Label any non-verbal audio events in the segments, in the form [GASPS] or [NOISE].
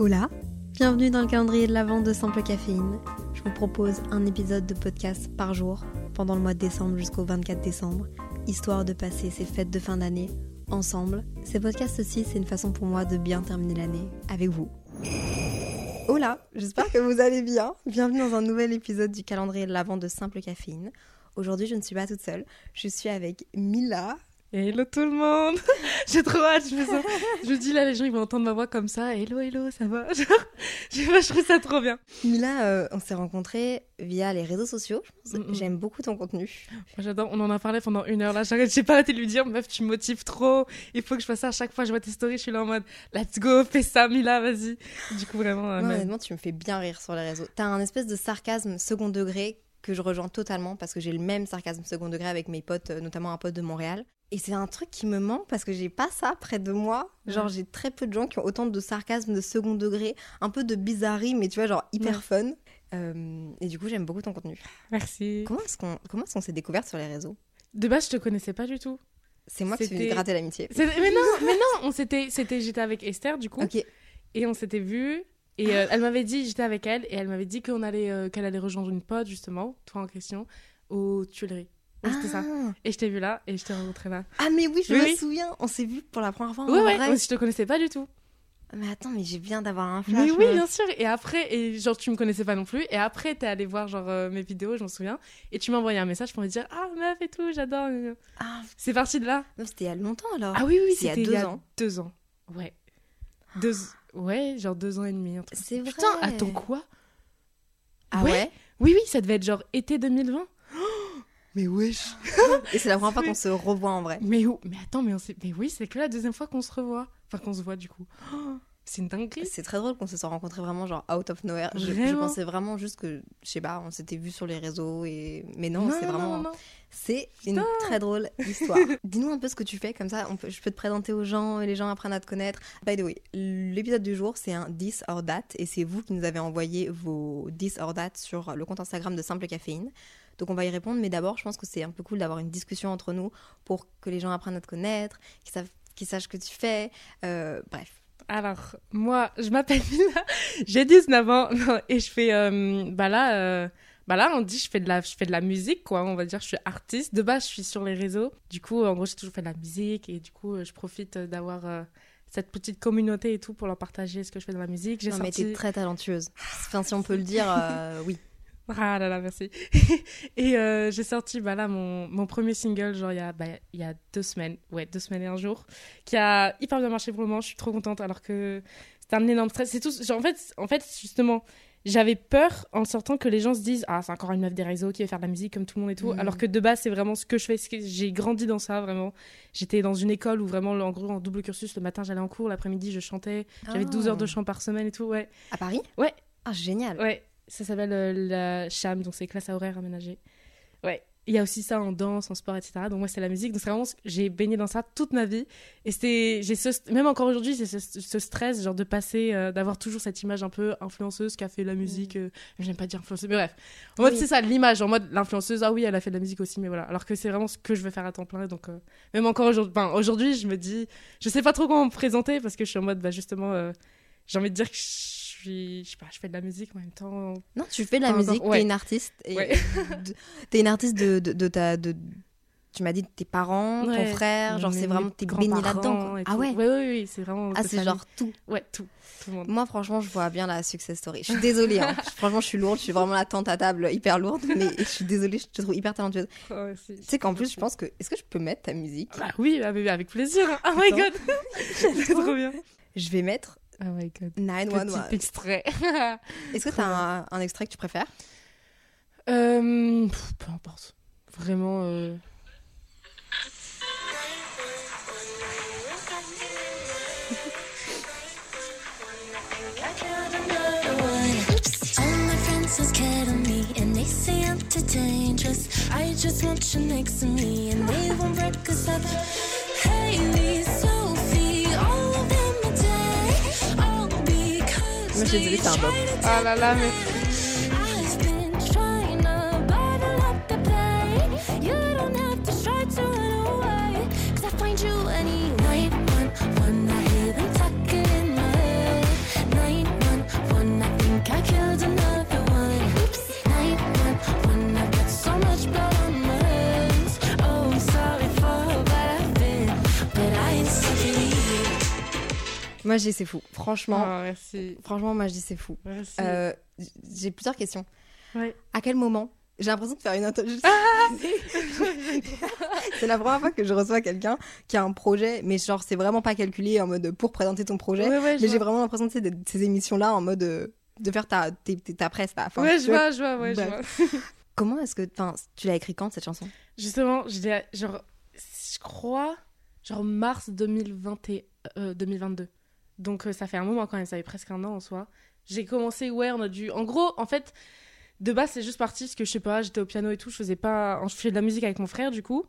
Hola, bienvenue dans le calendrier de la vente de Simple Caféine. Je vous propose un épisode de podcast par jour pendant le mois de décembre jusqu'au 24 décembre, histoire de passer ces fêtes de fin d'année ensemble. Ces podcasts aussi, c'est une façon pour moi de bien terminer l'année avec vous. Hola, j'espère que vous allez bien. Bienvenue dans un nouvel épisode du calendrier de la vente de Simple Caféine. Aujourd'hui, je ne suis pas toute seule. Je suis avec Mila. Hello tout le monde [LAUGHS] J'ai trop hâte, je me sens... [LAUGHS] Je dis là, les gens ils vont entendre ma voix comme ça. Hello, hello, ça va? [LAUGHS] Genre, je, trouve ça trop bien. Mila, euh, on s'est rencontrés via les réseaux sociaux. Mm, mm. J'aime beaucoup ton contenu. J'adore, on en a parlé pendant une heure là. J'ai pas arrêté de lui dire, meuf, tu me motives trop. Il faut que je fasse ça à chaque fois. Je vois tes stories, je suis là en mode, let's go, fais ça, Mila, vas-y. Du coup, vraiment. euh, mais- honnêtement, tu me fais bien rire sur les réseaux. T'as un espèce de sarcasme second degré que je rejoins totalement parce que j'ai le même sarcasme second degré avec mes potes, euh, notamment un pote de Montréal. Et c'est un truc qui me manque parce que j'ai pas ça près de moi. Genre, Ouais. j'ai très peu de gens qui ont autant de sarcasme de second degré, un peu de bizarrerie, mais tu vois, genre hyper Ouais. fun. Euh, et du coup, j'aime beaucoup ton contenu. Merci. Comment est-ce qu'on qu'on s'est découverte sur les réseaux? De base, je te connaissais pas du tout. C'est moi qui suis gratter l'amitié. Mais non, [LAUGHS] mais non, on s'était, c'était, j'étais avec Esther du coup, Ok. et on s'était vus. Et euh, elle m'avait dit, j'étais avec elle, et elle m'avait dit qu'on allait, euh, qu'elle allait rejoindre une pote justement, toi en question, aux Tuileries. Ouais, c'était ça. Ah. Et je t'ai vu là, et je t'ai rencontré là. Ah, mais oui, je Oui, me oui. souviens. On s'est vu pour la première fois en Ouais, ouais, vrai. moi, je te connaissais pas du tout. Mais attends, mais j'ai bien d'avoir un flash. Mais oui, bien sûr. Et après, et genre, tu me connaissais pas non plus. Et après, t'es allé voir genre euh, mes vidéos, je m'en souviens. Et tu m'as envoyé un message pour me dire Ah, meuf et tout, j'adore. Ah, C'est parti de là. non, c'était il y a longtemps alors. Ah oui, oui, C'est il y a c'était deux ans. Deux ans. Ouais. Deux. Ouais, genre deux ans et demi. C'est vrai. Putain, attends quoi? Ah Ouais. ouais, Oui, oui, ça devait être genre été 2020. Mais wesh. [LAUGHS] Et c'est la première fois qu'on se revoit en vrai. Mais où Mais attends, mais on. Mais oui, c'est que la deuxième fois qu'on se revoit. Enfin, qu'on se voit du coup. Oh, [GASPS] c'est une dinguerie. C'est très drôle qu'on se soit rencontrés vraiment genre out of nowhere. Je, pensais vraiment juste que, je sais pas, on s'était vus sur les réseaux et. Mais non, c'est vraiment. C'est une très drôle histoire. [LAUGHS] Dis-nous un peu ce que tu fais, comme ça on peut, je peux te présenter aux gens et les gens apprennent à te connaître. By the way, l'épisode du jour c'est un 10 or date et c'est vous qui nous avez envoyé vos 10 or date sur le compte Instagram de Simple Caféine. Donc on va y répondre, mais d'abord je pense que c'est un peu cool d'avoir une discussion entre nous pour que les gens apprennent à te connaître, qu'ils savent qu'ils sachent ce que tu fais. Euh, bref. Alors, moi, je m'appelle Mila, [LAUGHS] j'ai 19 ans, [LAUGHS] et je fais, euh, bah là, euh, bah là, on dit, je fais de la, je fais de la musique, quoi, on va dire, je suis artiste. De base, je suis sur les réseaux. Du coup, en gros, j'ai toujours fait de la musique, et du coup, je profite d'avoir cette petite communauté et tout pour leur partager ce que je fais dans la musique. J'ai Non, mais sorti... t'es très talentueuse. Enfin, si on peut le dire, euh, oui. Ah là là, merci. [LAUGHS] et euh, j'ai sorti bah là mon, mon premier single, genre il y, a, bah, il y a deux semaines, ouais, deux semaines et un jour, qui a hyper bien marché pour le moment. Je suis trop contente alors que c'était un énorme stress. C'est tout. Genre, en, fait, en fait, justement, j'avais peur en sortant que les gens se disent Ah, c'est encore une meuf des réseaux qui veut faire de la musique comme tout le monde et tout. Mhm. Alors que de base, c'est vraiment ce que je fais. J'ai grandi dans ça, vraiment. J'étais dans une école où vraiment, en gros, en double cursus, le matin, j'allais en cours, l'après-midi, je chantais. J'avais 12 heures de Ah. chant par semaine et tout, ouais. À Paris? Ouais. Ah, génial. Ouais, ça s'appelle euh, la CHAM, donc c'est classe à horaire aménagée. Ouais. Il y a aussi ça en danse, en sport, etc. Donc moi, c'est la musique. Donc c'est vraiment, j'ai baigné dans ça toute ma vie. Et c'était, j'ai ce, même encore aujourd'hui, c'est ce, ce stress, genre de passer, euh, d'avoir toujours cette image un peu influenceuse qui a fait la musique. euh, J'aime pas dire influenceuse, mais bref. En mode, Oui. c'est ça, l'image, en mode l'influenceuse, ah oui, elle a fait de la musique aussi, mais voilà. Alors que c'est vraiment ce que je veux faire à temps plein. Donc euh, même encore aujourd'hui, enfin, aujourd'hui, je me dis, je sais pas trop comment me présenter parce que je suis en mode, bah justement, j'ai envie de dire que je suis, je sais pas, je fais de la musique en même temps. Non, tu fais de la encore, musique, ouais. t'es une artiste. Et Ouais. t'es une artiste de, de, de ta. De, tu m'as dit de tes parents, ton Ouais. frère, genre c'est vraiment. T'es baigné grands-parents là-dedans. Ah ouais Ouais, ouais, oui, c'est vraiment. Ah, c'est genre tout. Ouais, tout. Tout le monde. Moi, franchement, je vois bien la success story. Je suis désolée. hein. [LAUGHS] franchement, je suis lourde. Je suis vraiment la tente à table hyper lourde. Mais je suis désolée, je te trouve hyper talentueuse. Oh, Tu sais qu'en plus, je pense que. Est-ce que je peux mettre ta musique? Bah oui, avec avec plaisir. Oh my Attends. god. [LAUGHS] c'est trop bien. Je vais mettre Oh my god. 911. Petit extrait. [LAUGHS] Est-ce que tu as un, extrait que tu préfères? Euh, Peu importe. Vraiment. Ah là là, Moi, je dis c'est fou. Franchement, Ah, merci. franchement, moi, je dis c'est fou. Merci. Euh, j'ai plusieurs questions. Ouais. À quel moment J'ai l'impression de faire une interview. [LAUGHS] [LAUGHS] c'est la première fois que je reçois quelqu'un qui a un projet, mais genre c'est vraiment pas calculé en mode pour présenter ton projet. Ouais, ouais, je mais j'ai vraiment l'impression de ces émissions-là en mode euh, de faire ta, presse là. Enfin, ouais, je vois. je vois, ouais, je Bref. vois. [LAUGHS] Comment est-ce que, tu l'as écrit quand cette chanson? Justement, je genre, je crois, genre mars 2020 et- euh, 2022. Donc euh, ça fait un moment quand même, ça fait presque un an en soi. J'ai commencé, ouais, on a dû. En gros, en fait, de base, c'est juste parti parce que je sais pas, j'étais au piano et tout, je faisais pas. Je faisais de la musique avec mon frère du coup.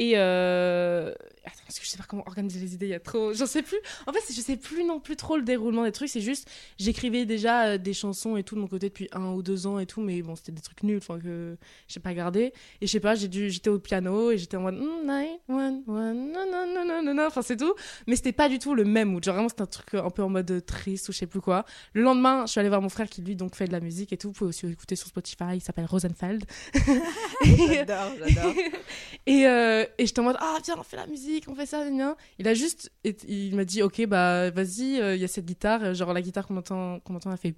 Et euh... attends, parce que je sais pas comment organiser les idées, il y a trop, j'en sais plus. En fait, je sais plus non plus trop le déroulement des trucs. C'est juste, j'écrivais déjà euh, des chansons et tout de mon côté depuis un ou deux ans et tout, mais bon, c'était des trucs nuls, enfin que j'ai pas gardé. Et je sais pas, j'ai dû, j'étais au piano et j'étais en mode nine, one, one, non, non, non, non, non, non, enfin c'est tout. Mais c'était pas du tout le même mood. Genre vraiment, c'était un truc euh, un peu en mode euh, triste ou je sais plus quoi. Le lendemain, je suis allée voir mon frère qui lui donc fait de la musique et tout. Vous pouvez aussi écouter sur Spotify, il s'appelle Rosenfeld. [LAUGHS] J'adore, j'adore. [LAUGHS] et, euh, et j'étais en mode ah viens on fait la musique on fait ça gna. il a juste il m'a dit ok bah vas-y euh, il y a cette guitare euh, genre la guitare qu'on entend qu'on entend elle fait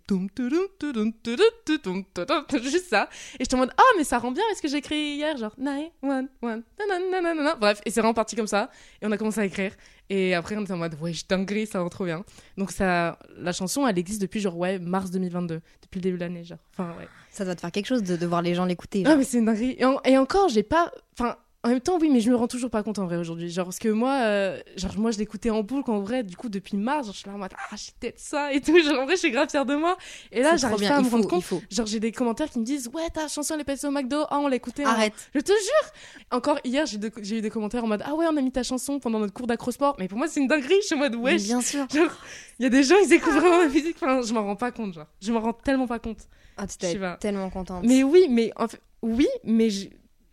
juste ça et j'étais en mode ah mais ça rend bien est-ce que j'ai écrit hier genre nine one one nanana, bref et c'est vraiment parti comme ça et on a commencé à écrire et après on était en mode ouais je dinguerie ça rend trop bien donc ça la chanson elle existe depuis genre ouais mars 2022 depuis le début de l'année genre enfin ouais Ça doit te faire quelque chose de, de voir les gens l'écouter. ah, mais c'est une dinguerie. Et, en- et encore, j'ai pas. Enfin, en même temps, oui, mais je me rends toujours pas compte en vrai aujourd'hui. Genre, parce que moi, euh, genre, moi, je l'écoutais en boucle en vrai, du coup, depuis mars. Genre, je suis là en mode, ah, j'ai peut-être ça et tout. [LAUGHS] Genre, en vrai, je suis grave fière de moi. Et là, j'arrive pas à me rendre compte. faut. Genre, j'ai des commentaires qui me disent, ouais, ta chanson, elle est passée au McDo. Ah, on l'a écoutée. en- Arrête. Je te jure. Encore hier, j'ai de- eu des commentaires en mode, ah ouais, on a mis ta chanson pendant notre cours d'acrosport. Mais pour moi, c'est une dinguerie. Je suis en mode, ouais, bien sûr. Genre, il y a des gens, ils écoutent vraiment la musique. Enfin, je m'en rends pas compte, genre. Je m'en rends tellement pas compte. Ah, tu t'es tellement contente. Mais oui, mais en fait, oui, mais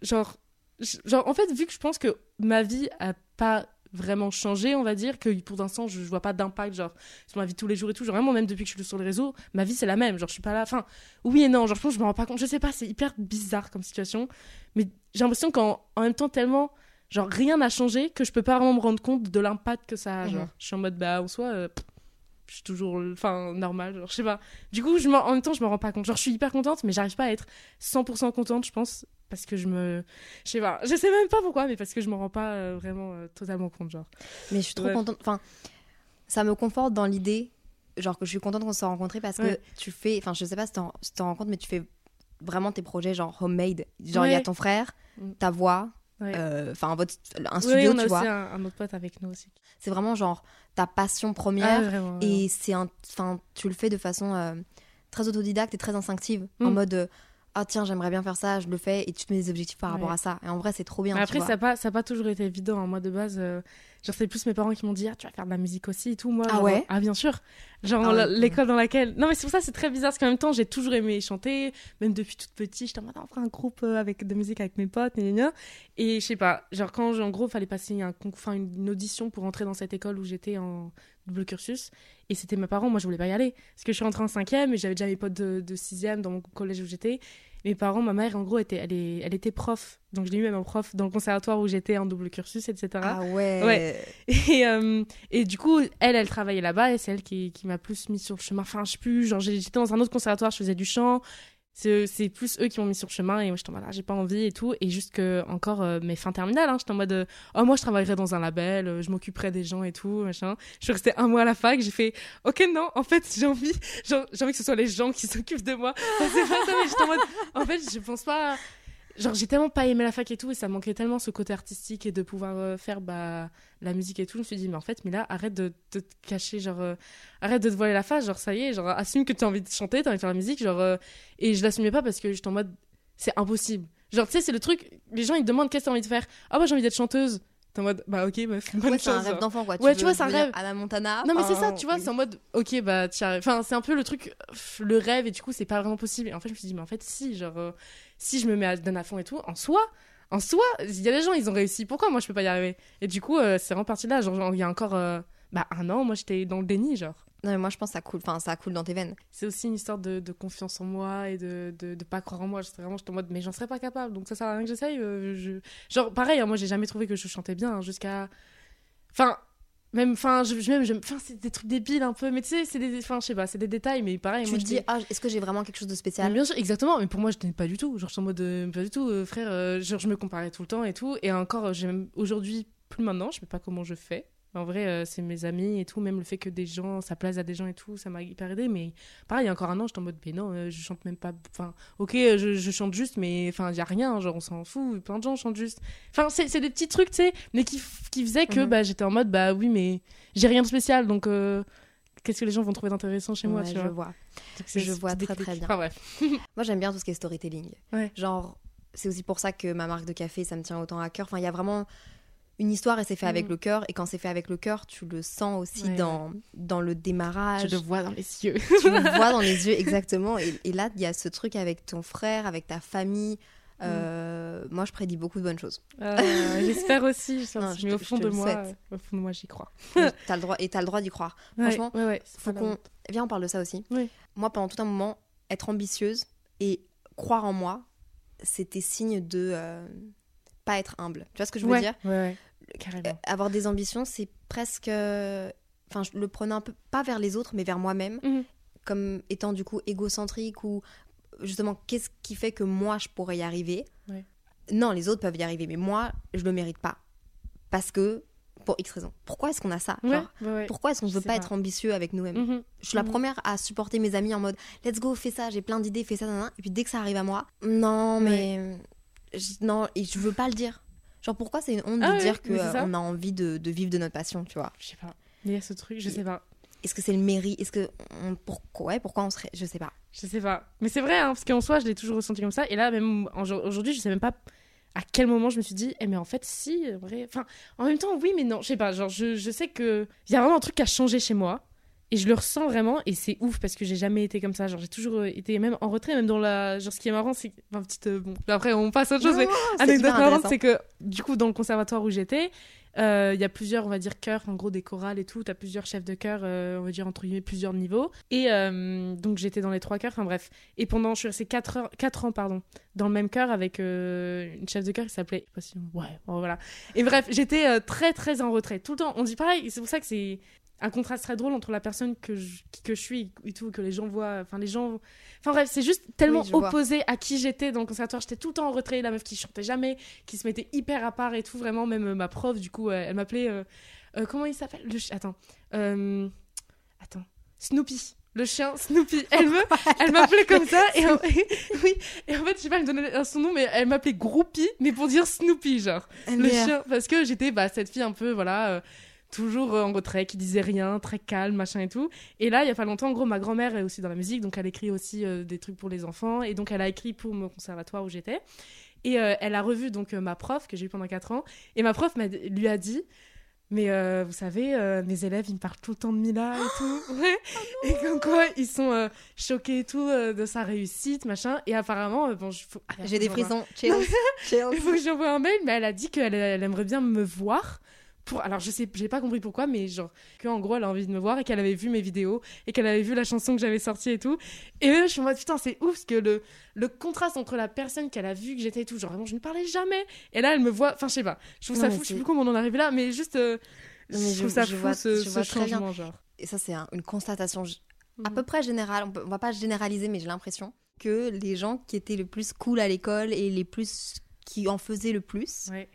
genre, genre, en fait, vu que je pense que ma vie a pas vraiment changé, on va dire, que pour l'instant, je, je vois pas d'impact, genre, sur ma vie tous les jours et tout. Genre, vraiment, même depuis que je suis sur les réseaux, ma vie, c'est la même. Genre, je suis pas là. Enfin, oui et non. Genre, je pense que je me rends pas compte. Je sais pas, c'est hyper bizarre comme situation. Mais j'ai l'impression qu'en en même temps, tellement, genre, rien n'a changé que je peux pas vraiment me rendre compte de l'impact que ça a. Genre, Mhm. je suis en mode, bah, en soi, euh, je suis toujours, enfin, normal. Genre, je sais pas. Du coup, je m'en- en même temps, je me rends pas compte. Genre, je suis hyper contente, mais j'arrive pas à être 100% contente, je pense, parce que je me. Je sais pas. Je sais même pas pourquoi, mais parce que je me rends pas euh, vraiment euh, totalement compte, genre. Mais je suis trop Ouais. contente. Enfin, ça me conforte dans l'idée, genre que je suis contente qu'on se soit rencontrés parce Ouais. que tu fais, enfin, je sais pas si t'en si rends compte, mais tu fais vraiment tes projets genre homemade. Genre, il y a ton frère, Mm. ta voix, euh, enfin, un studio, on a tu vois. aussi un, un autre pote avec nous aussi. C'est vraiment genre ta passion Ah, première. vraiment, vraiment. Et c'est un, enfin, tu le fais de façon très autodidacte et très instinctive, en Mm. mode ah tiens j'aimerais bien faire ça, je le fais et tu te mets des objectifs par rapport à ça. Et en vrai c'est trop bien. Mais tu après, vois. ça n'a pas, ça a pas toujours été évident. hein. Moi, de base, euh, genre, c'est plus mes parents qui m'ont dit Ah, tu vas faire de la musique aussi et tout. Moi, Ah genre, ouais Ah, bien sûr. Genre, Ah ouais. l'école dans laquelle. Non, mais c'est pour ça, c'est très bizarre. Parce qu'en même temps, j'ai toujours aimé chanter. Même depuis toute petite, j'étais en mode Ah, on fera un groupe euh, avec de musique avec mes potes. gna. Et je sais pas, genre, quand en gros, fallait passer un enfin, une, une audition pour entrer dans cette école où j'étais en double cursus. Et c'était mes parents, moi, je voulais pas y aller. Parce que je suis rentrée en cinquième et j'avais déjà mes potes de, de sixième dans mon collège où j'étais. Mes parents, ma mère, en gros, était, elle, est, elle était prof. Donc, je l'ai eu même en prof dans le conservatoire où j'étais en double cursus, etc. Ah ouais. Ouais. Et, euh, et du coup, elle, elle travaillait là-bas et c'est elle qui, qui m'a plus mis sur le chemin. Enfin, je sais plus, genre, j'étais dans un autre conservatoire, je faisais du chant. C'est c'est plus eux qui m'ont mis sur le chemin et moi, j'étais en mode, ah, j'ai pas envie et tout. Et juste que, encore, euh, mes fins terminales, hein, j'étais en mode, euh, oh, moi, je travaillerais dans un label, euh, je m'occuperais des gens et tout, machin. Je suis restée un mois à la fac, j'ai fait, ok, non, en fait, j'ai envie, j'ai envie que ce soit les gens qui [LAUGHS] s'occupent de moi. En fait, je pense pas. Genre, j'ai tellement pas aimé la fac et tout, et ça manquait tellement ce côté artistique et de pouvoir euh, faire bah, la musique et tout. Je me suis dit, mais en fait, mais là, arrête de, de te cacher, genre, euh, arrête de te voiler la face, genre, ça y est, genre, assume que tu as envie de chanter, tu as envie de faire la musique, genre, euh, et je l'assumais pas parce que j'étais en mode, c'est impossible. Genre, tu sais, c'est le truc, les gens ils te demandent qu'est-ce que t'as envie de faire. Ah, moi j'ai envie d'être chanteuse. T'es en mode, bah ok, meuf, bonne Ouais, c'est un rêve d'enfant, quoi. Ouais, tu vois, c'est un rêve. Anna Montana? Non, mais c'est ça, tu vois, oui. c'est en mode, ok, bah, arrives. Enfin, c'est un peu le truc, le rêve, et du coup, c'est pas vraiment possible. Et en fait, je me suis dit, mais en fait, si, genre, si je me mets à donner à fond et tout, en soi, en soi, il y a des gens, ils ont réussi. Pourquoi moi, je peux pas y arriver? Et du coup, euh, c'est vraiment parti de là. Genre, genre, il y a encore, euh, bah, un an, moi, j'étais dans le déni, genre. Non, mais moi, je pense que ça coule, enfin, ça coule dans tes veines. C'est aussi une histoire de, de confiance en moi et de, de, de pas croire en moi. J'étais vraiment, j'étais en mode, mais j'en serais pas capable, donc ça sert à rien que j'essaye. euh, je... Genre, pareil, hein, moi, j'ai jamais trouvé que je chantais bien hein, jusqu'à. Enfin, même, enfin, je, je- même, je- enfin, c'est des trucs débiles un peu, mais tu sais, c'est des, enfin, je sais pas, c'est des détails, mais pareil, tu moi, te dis, ah, est-ce que j'ai vraiment quelque chose de spécial bien sûr, exactement, mais pour moi, je n'étais pas du tout. Genre, je suis en mode, euh, pas du tout, euh, frère, euh, genre, je me comparais tout le temps et tout. Et encore, j'ai même aujourd'hui, plus maintenant, je sais pas comment je fais. En vrai, euh, c'est mes amis et tout, même le fait que des gens, ça plaise à des gens et tout, ça m'a hyper aidé. Mais pareil, il y a encore un an, j'étais en mode, mais non, euh, je chante même pas. Enfin, ok, euh, je, je chante juste, mais enfin, il y a rien, genre, on s'en fout, plein de gens chantent juste. Enfin, c'est des petits trucs, tu sais, mais qui, qui faisaient que Mhm. bah, j'étais en mode, bah oui, mais j'ai rien de spécial, donc euh, qu'est-ce que les gens vont trouver d'intéressant chez moi, tu je vois? vois. Je vois très, très bien. Enfin, bref. [LAUGHS] Moi, j'aime bien tout ce qui est storytelling. Ouais. Genre, c'est aussi pour ça que ma marque de café, ça me tient autant à cœur. Enfin, il y a vraiment une histoire et c'est fait avec Mhm. le cœur. Et quand c'est fait avec le cœur, tu le sens aussi Ouais, dans, dans le démarrage. Je le vois dans les yeux. tu le [LAUGHS] vois dans les yeux, exactement. Et, et là, il y a ce truc avec ton frère, avec ta famille. Euh, Moi, je prédis beaucoup de bonnes choses. Euh, J'espère aussi. je- Non, je mais te- au fond je de moi, euh, au fond de moi, j'y crois. Et [LAUGHS] t'as le droit, et t'as le droit d'y croire. Franchement, ouais, faut qu'on. Viens, on parle de ça aussi. Moi, pendant tout un moment, être ambitieuse et croire en moi, c'était signe de pas être humble. Tu vois ce que je veux ouais, dire? ouais, ouais, carrément. Avoir des ambitions, c'est presque. euh, Enfin, je le prenais un peu, pas vers les autres, mais vers moi-même, Mhm. comme étant du coup égocentrique ou justement, qu'est-ce qui fait que moi, je pourrais y arriver? Ouais. Non, les autres peuvent y arriver, mais moi, je le mérite pas. Parce que, pour X raisons. Pourquoi est-ce qu'on a ça Ouais, Genre, ouais, ouais. Pourquoi est-ce qu'on ne veut pas, pas. être ambitieux avec nous-mêmes? Mhm. Je suis la Mhm. première à supporter mes amis en mode let's go, fais ça, j'ai plein d'idées, fais ça, nanana. et puis dès que ça arrive à moi, non, mais. je- non, et je veux pas le dire. Genre, pourquoi c'est une honte Ah de ouais, dire qu'on a envie de, de vivre de notre passion, tu vois? Je sais pas. Il y a ce truc, je sais pas. Est-ce que c'est le mérite? Est-ce que. on- pourquoi, ouais, pourquoi on serait. Je sais pas. Je sais pas. Mais c'est vrai, hein, parce qu'en soi, je l'ai toujours ressenti comme ça. Et là, même aujourd'hui, je sais même pas à quel moment je me suis dit, eh, mais en fait, si, en vrai. Enfin, en même temps, oui, mais non. Je sais pas. Genre, je, je sais que. Il y a vraiment un truc qui a changé chez moi. Et je le ressens vraiment. Et c'est ouf parce que j'ai jamais été comme ça. Genre, j'ai toujours euh, été même en retrait, même dans la. Genre, ce qui est marrant, c'est. Enfin, petite. euh, bon, après, on passe à autre chose. mais- Non, c'est Anecdote marrante, c'est que du coup, dans le conservatoire où j'étais, euh, il y a plusieurs, on va dire, chœurs, en gros des chorales et tout. T'as plusieurs chefs de chœur, euh, on va dire, entre guillemets, plusieurs niveaux. Et euh, donc, j'étais dans les trois chœurs, enfin bref. Et pendant, je suis restée 4, heures, quatre ans, pardon, dans le même chœur avec euh, une chef de chœur qui s'appelait. je sais pas si- Ouais, bon, voilà. Et bref, j'étais euh, très, très en retrait. Tout le temps, on dit pareil, c'est pour ça que c'est un contraste très drôle entre la personne que je, que je suis et tout, que les gens voient. Enfin, les gens. Enfin, bref, c'est juste tellement Oui, je vois. opposé à qui j'étais dans le conservatoire. J'étais tout le temps en retrait, la meuf qui chantait jamais, qui se mettait hyper à part et tout. Vraiment, même euh, ma prof, du coup, elle m'appelait. euh, euh, comment il s'appelle? Le chi- Attends. Euh, Attends. Snoopy. Le chien Snoopy. Elle me, elle m'appelait comme ça. Et en, [LAUGHS] [LAUGHS] oui. Et en fait, je sais pas, elle me donnait son nom, mais elle m'appelait Groupie, mais pour dire Snoopy, genre le chien parce que j'étais bah, cette fille un peu voilà toujours euh, en retrait qui disait rien très calme machin et tout et là il y a pas longtemps en gros ma grand-mère est aussi dans la musique donc elle écrit aussi euh, des trucs pour les enfants et donc elle a écrit pour mon conservatoire où j'étais et euh, elle a revu donc ma prof que j'ai eu pendant 4 ans et ma prof lui a dit mais euh, vous savez, euh, mes élèves, ils me parlent tout le temps de Mila et tout. [GASPS] Ouais. et comme quoi, ils sont euh, choqués et tout de sa réussite, machin. Et apparemment, bon, je- faut- J'ai des frissons. [LAUGHS] Il faut que j'envoie un mail, mais elle a dit qu'elle elle aimerait bien me voir. Pour... Alors, je sais, j'ai pas compris pourquoi, mais genre, qu'en gros, elle a envie de me voir et qu'elle avait vu mes vidéos et qu'elle avait vu la chanson que j'avais sortie et tout. Et là, je suis en mode, putain, c'est ouf, parce que le, le contraste entre la personne qu'elle a vu que j'étais et tout, genre, vraiment, je ne parlais jamais. Et là, elle me voit, enfin, je sais pas, je trouve Non, ça fou, je sais plus comment on en est arrivé là, mais juste, euh, Non, mais je je- trouve ça je fou, vois- ce, ce changement, genre. Et ça, c'est un- une constatation à Mhm. peu près générale. On, peut- on va pas généraliser, mais j'ai l'impression que les gens qui étaient le plus cool à l'école et les plus qui en faisaient le plus, Ouais.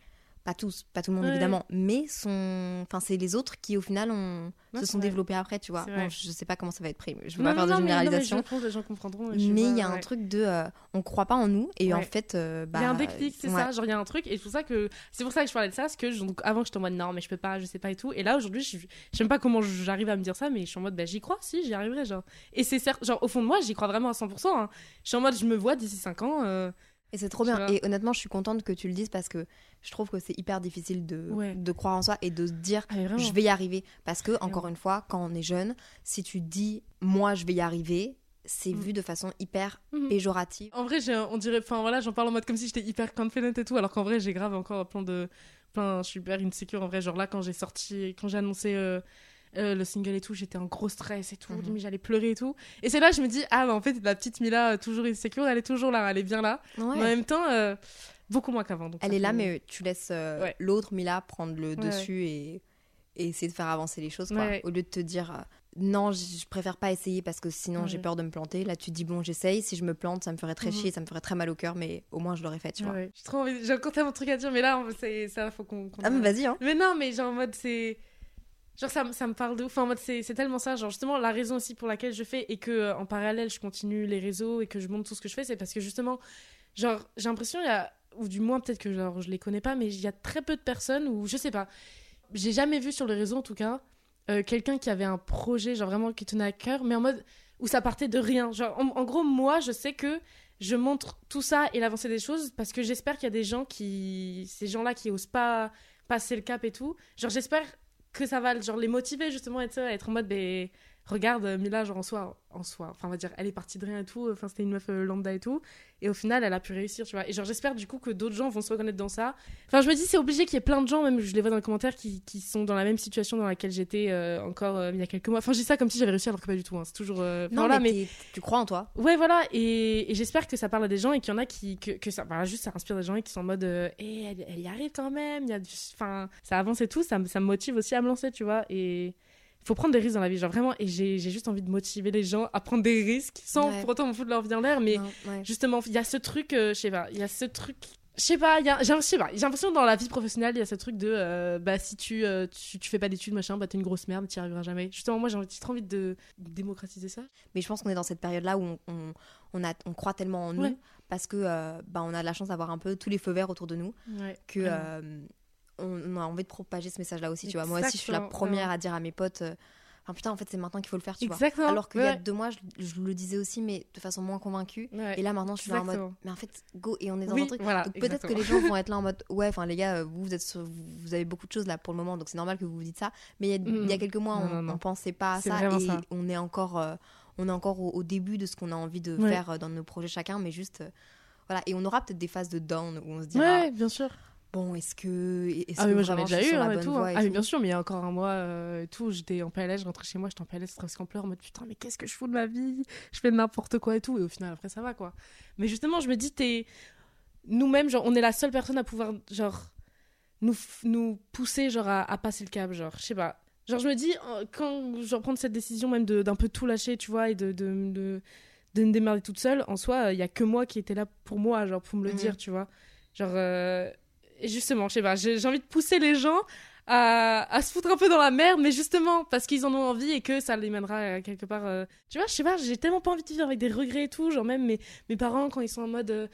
Pas tous, pas tout le monde Ouais. évidemment, mais sont, enfin c'est les autres qui au final ont, Ouais, se sont vrai. développés après, tu vois. Bon, je sais pas comment ça va être pris, je veux Non, pas faire de mais- généralisation. je pense que les gens comprendront. et Mais je il y a un truc de, euh, on croit pas en nous et en fait, euh, bah, il y a un déclic, c'est ça. Genre, il y a un truc, et c'est pour ça que c'est pour ça que je parlais de ça, parce que je- donc, avant, j'étais en mode non, mais je peux pas, je sais pas et tout. Et là, aujourd'hui, je, je sais même pas comment j'arrive à me dire ça, mais je suis en mode bah, j'y crois, si, j'y arriverai, genre. Et c'est certes, genre, au fond de moi, j'y crois vraiment à 100%. hein. Je suis en mode, je me vois d'ici 5 ans. euh, Et c'est trop bien. Et honnêtement, je suis contente que tu le dises parce que je trouve que c'est hyper difficile de, Ouais. de croire en soi et de se dire Ah, je vais y arriver. Parce que, encore une fois, quand on est jeune, si tu dis moi je vais y arriver, c'est Mm. vu de façon hyper Mhm. péjorative. En vrai, on dirait, enfin voilà, j'en parle en mode comme si j'étais hyper confident et tout, alors qu'en vrai, j'ai grave encore plein de, plein, je suis hyper insecure en vrai. Genre là, quand j'ai sorti, quand j'ai annoncé euh, euh, le single et tout, j'étais en gros stress et tout, Mhm. limite j'allais pleurer et tout. Et c'est là, je me dis, ah, bah, en fait, la petite Mila, euh, toujours insecure, elle est toujours là, elle est bien là. Mais en même temps, euh, beaucoup moins qu'avant. donc Elle est là, fait- mais tu laisses euh, Ouais. l'autre Mila prendre le Ouais, dessus et, et essayer de faire avancer les choses. Quoi. Au lieu de te dire non, je préfère pas essayer parce que sinon j'ai Ouais. peur de me planter. Là, tu te dis bon, j'essaye. Si je me plante, ça me ferait très Mhm. chier, ça me ferait très mal au cœur, mais au moins je l'aurais fait, tu vois. ouais. J'ai trop envie, j'ai encore tellement de trucs à dire, mais là, on- c'est ça, faut qu'on. qu'on Ah, mais vas-y, hein. Mais non, mais genre en mode c'est. Genre ça, me- parle de ouf. En mode c'est tellement ça. Genre justement, la raison aussi pour laquelle je fais et que euh, en parallèle je continue les réseaux et que je montre tout ce que je fais, c'est parce que justement, genre j'ai l'impression, y a. Ou du moins peut-être que genre, je les connais pas, mais il y a très peu de personnes ou je sais pas. J'ai jamais vu sur les réseaux en tout cas euh, quelqu'un qui avait un projet, genre vraiment qui tenait à cœur, mais en mode où ça partait de rien. Genre en, en gros, moi je sais que je montre tout ça et l'avancée des choses parce que j'espère qu'il y a des gens qui. Ces gens-là qui osent pas passer le cap et tout. Genre, j'espère que ça va genre, les motiver justement et à être en mode, ben, regarde, Mila, genre en soi, en soi, enfin, on va dire, elle est partie de rien et tout. Enfin, c'était une meuf euh, lambda et tout. Et au final, elle a pu réussir, tu vois. Et genre, j'espère du coup que d'autres gens vont se reconnaître dans ça. Enfin, je me dis, c'est obligé qu'il y ait plein de gens, même je les vois dans les commentaires, qui, qui sont dans la même situation dans laquelle j'étais euh, encore euh, il y a quelques mois. Enfin, je dis ça comme si j'avais réussi alors que pas du tout. hein. C'est toujours. euh, enfin, Non, voilà, mais, tu crois en toi. Ouais, voilà, et, et j'espère que ça parle à des gens et qu'il y en a qui, que, que ça, voilà, juste ça inspire des gens et qui sont en mode, euh, Eh, elle, elle y arrive quand même, il y a du, enfin, ça avance et tout, ça, me- ça me motive aussi à me lancer, tu vois, et faut prendre des risques dans la vie, genre vraiment, et j'ai juste envie de motiver les gens à prendre des risques sans Ouais. pour autant me foutre leur vie en l'air, mais Non, ouais. justement, il y a ce truc, euh, je sais pas, il y a ce truc. Je sais pas, il j'ai je sais pas, j'ai l'impression dans la vie professionnelle, il y a ce truc de euh, bah si tu, euh, tu, tu fais pas d'études, machin, bah t'es une grosse merde, t'y arriveras jamais. Justement, moi j'ai trop envie de démocratiser ça. Mais je pense qu'on est dans cette période-là où on, on, on a, on croit tellement en nous Ouais. parce que euh, bah, on a de la chance d'avoir un peu tous les feux verts autour de nous que on, a envie de propager ce message-là aussi. Tu vois, moi aussi, je suis la première à dire à mes potes. euh, Enfin, putain, en fait, c'est maintenant qu'il faut le faire, tu vois. Alors qu'il y a ouais. deux mois, je, je le disais aussi, mais de façon moins convaincue. Ouais. Et là, maintenant, je suis là en mode, mais en fait, go. Et on est dans oui, un truc. voilà. Donc peut-être que les gens vont être là en mode, ouais, enfin, les gars, euh, vous, vous êtes sur- vous avez beaucoup de choses là pour le moment, donc c'est normal que vous vous dites ça. Mais il y a, il y a Mhm. quelques mois, Non, on, pensait pas à ça. Et ça. on est encore, euh, on est encore au, au début de ce qu'on a envie de Ouais. faire dans nos projets chacun, mais juste. euh, voilà, et on aura peut-être des phases de down où on se dira, Ouais, bien sûr. Bon, est-ce que. Ah, mais moi j'en ai déjà eu hein, et tout. hein. et Ah, mais tout bien sûr, mais il y a encore un mois euh, et tout, j'étais en PLS, je rentrais chez moi, j'étais en PLS presque en pleurs, en mode putain, mais qu'est-ce que je fous de ma vie? Je fais n'importe quoi et tout. Et au final, après, ça va quoi. Mais justement, je me dis, t'es. Nous-mêmes, genre, on est la seule personne à pouvoir, genre, nous, nous pousser, genre, à, à passer le cap, genre, je sais pas. Genre, je me dis, euh, quand je prendre cette décision même d'un peu tout lâcher, tu vois, et de, de, de, de me démerder toute seule, en soi, il y a que moi qui était là pour moi, genre, pour me le Mhm. dire, tu vois. Genre, euh, et justement, je sais pas, j'ai envie de pousser les gens à, à se foutre un peu dans la merde, mais justement, parce qu'ils en ont envie et que ça les mènera euh, quelque part. euh, Tu vois, je sais pas, j'ai tellement pas envie de vivre avec des regrets et tout. Genre, même mes, mes parents, quand ils sont en mode. euh,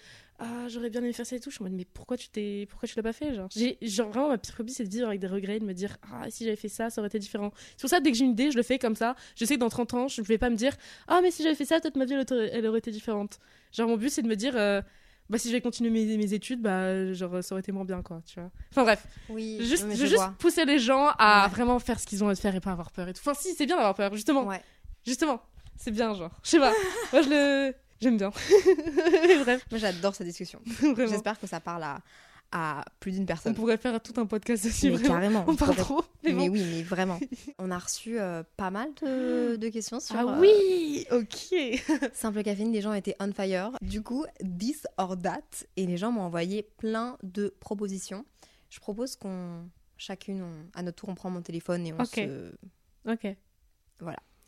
ah, j'aurais bien aimé faire ça et tout. Je suis en mode, mais pourquoi tu t'es, pourquoi tu l'as pas fait, genre? Genre, vraiment, ma pire phobie, c'est de vivre avec des regrets, de me dire, ah, si j'avais fait ça, ça aurait été différent. C'est pour ça, dès que j'ai une idée, je le fais comme ça. Je sais que dans 30 ans, je vais pas me dire, ah, mais si j'avais fait ça, peut-être ma vie, elle aurait, été différente. Genre, mon but, c'est de me dire, bah, si je vais continuer mes, mes études, bah, genre, ça aurait été moins bien, quoi, tu vois. Enfin, bref. Oui, Juste, je je veux juste pousser les gens à Ouais. vraiment faire ce qu'ils ont à faire et pas avoir peur et tout. Enfin, si, c'est bien d'avoir peur, justement. Ouais. Justement. C'est bien, genre. Je sais pas. [LAUGHS] Moi, je le. J'aime bien. Mais [LAUGHS] bref, Moi, j'adore cette discussion. [LAUGHS] J'espère que ça parle à, à plus d'une On personne. pourrait faire tout un podcast dessus, Mais vraiment. carrément. On parle pourrait- trop. Mais, Mais bon. oui, mais vraiment. [LAUGHS] On a reçu euh, pas mal de, de questions sur Ah euh, oui Ok. [LAUGHS] Simple Caféine. Les gens étaient on fire. Du coup, this or that. Et les gens m'ont envoyé plein de propositions. Je propose qu'on, chacune, on- à notre tour, on prend mon téléphone et on Ok. se... Ok.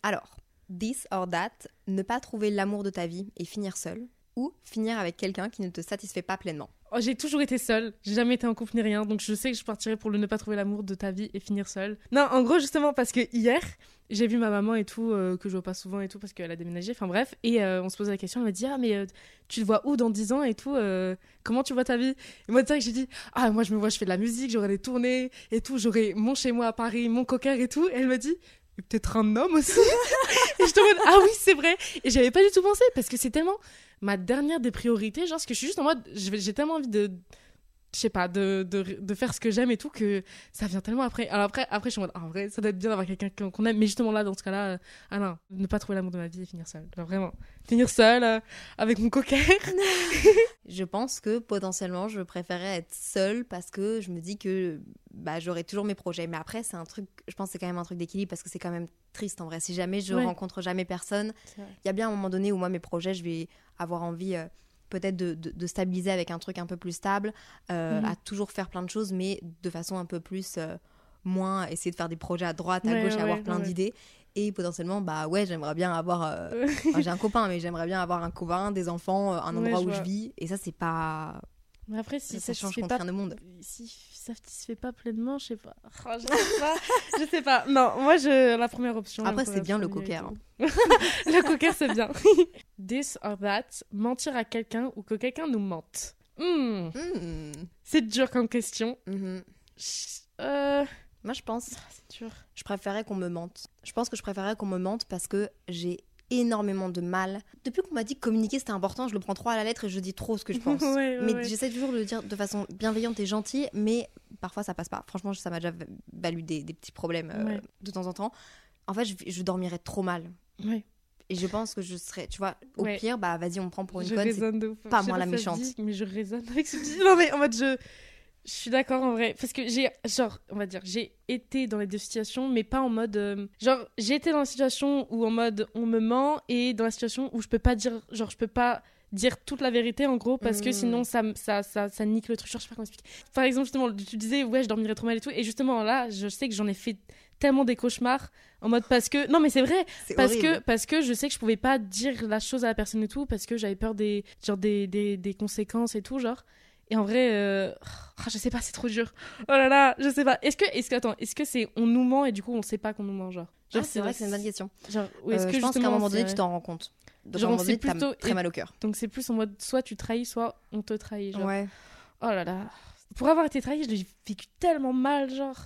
Alors, this or that, ne pas trouver l'amour de ta vie et finir seul. Ou finir avec quelqu'un qui ne te satisfait pas pleinement. Oh, j'ai toujours été seule. J'ai jamais été en couple ni rien. Donc je sais que je partirais pour le ne pas trouver l'amour de ta vie et finir seule. Non, en gros, justement, parce que hier, j'ai vu ma maman et tout, euh, que je vois pas souvent et tout, parce qu'elle a déménagé. Enfin bref. Et euh, on se posait la question. Elle m'a dit Ah, mais euh, tu te vois où dans 10 ans et tout Comment tu vois ta vie? Et moi, c'est que j'ai dit Ah, moi, je me vois, je fais de la musique, j'aurai des tournées et tout. J'aurai mon chez moi à Paris, mon cocker et tout. Et elle m'a dit peut-être un homme aussi. [LAUGHS] et je te mode Ah oui, c'est vrai. Et j'avais pas du tout pensé parce que c'est tellement ma dernière des priorités, genre, parce que je suis juste en mode, j'ai tellement envie de, je sais pas, de, de, de faire ce que j'aime et tout, que ça vient tellement après. Alors après, après je suis en mode, ah, en vrai, ça doit être bien d'avoir quelqu'un qu'on aime, mais justement là, dans ce cas-là, euh, ah non, ne pas trouver l'amour de ma vie et finir seule. Genre vraiment, finir seule, euh, avec mon cocker. [LAUGHS] Je pense que potentiellement, je préférais être seule parce que je me dis que bah, j'aurai toujours mes projets. Mais après, c'est un truc, je pense que c'est quand même un truc d'équilibre parce que c'est quand même triste en vrai. Si jamais je Ouais. rencontre jamais personne, il y a bien un moment donné où moi, mes projets, je vais avoir envie euh, peut-être de, de- de stabiliser avec un truc un peu plus stable, euh, Mhm. à toujours faire plein de choses, mais de façon un peu plus. euh, moins essayer de faire des projets à droite, à Ouais, gauche ouais, avoir plein ouais. d'idées. Et potentiellement, bah ouais, j'aimerais bien avoir. euh, [LAUGHS] enfin, j'ai un copain, mais j'aimerais bien avoir un copain, des enfants, un endroit où vois. je vis. Et ça, c'est pas. Mais après, si ça, change pas, rien au monde. si ça se fait pas pleinement, je sais pas. [LAUGHS] Oh, je sais pas. je sais pas. Non, moi, je, la première option. Après, c'est bien le cocker, tout. [LAUGHS] le cocker, c'est bien. [LAUGHS] This or that, mentir à quelqu'un ou que quelqu'un nous mente. Hmm, Hmm. c'est dur comme question. Mhm. Ch- Euh, Moi, je pense, c'est dur. je préférais qu'on me mente. Je pense que je préférais qu'on me mente parce que j'ai énormément de mal. Depuis qu'on m'a dit que communiquer c'était important, je le prends trop à la lettre et je dis trop ce que je [LAUGHS] pense. Ouais, ouais, mais ouais. j'essaie toujours de le dire de façon bienveillante et gentille, mais parfois ça passe pas. Franchement, ça m'a déjà valu des, des petits problèmes euh, de temps en temps. En fait, je, je dormirais trop mal. Et je pense que je serais, tu vois, au pire, bah vas-y, on me prend pour une je conne. c'est- pas moi la méchante. dit, mais je résonne avec ce dis. [LAUGHS] Non, mais en mode, je. Je suis d'accord en vrai. Parce que j'ai, genre, on va dire, j'ai été dans les deux situations, mais pas en mode. euh, genre, j'ai été dans la situation où en mode on me ment et dans la situation où je peux pas dire. Genre, je peux pas dire toute la vérité en gros parce que Mm. sinon ça, ça, ça, ça nique le truc. Genre, je sais pas comment expliquer. Par exemple, justement, tu disais, ouais, je dormirais trop mal et tout. Et justement, là, je sais que j'en ai fait tellement des cauchemars en mode parce que. Non, mais c'est vrai, parce horrible. que, parce que je sais que je pouvais pas dire la chose à la personne et tout, parce que j'avais peur des, genre des, des, des conséquences et tout, genre. Et en vrai, euh, ah, je sais pas, c'est trop dur. Oh là là, je sais pas. Est-ce que, est-ce que, attends, est-ce que c'est on nous ment et du coup on sait pas qu'on nous ment, genre? Ah, c'est vrai que c'est une bonne question. Genre, ou est-ce Euh, que je pense qu'à un moment donné, tu t'en rends compte. Donc, Genre, à un moment c'est donné, plutôt- très mal au cœur. Donc c'est plus en mode soit tu trahis, soit on te trahit, genre. Ouais. Oh là là. Pour avoir été trahi, je l'ai vécu tellement mal, genre.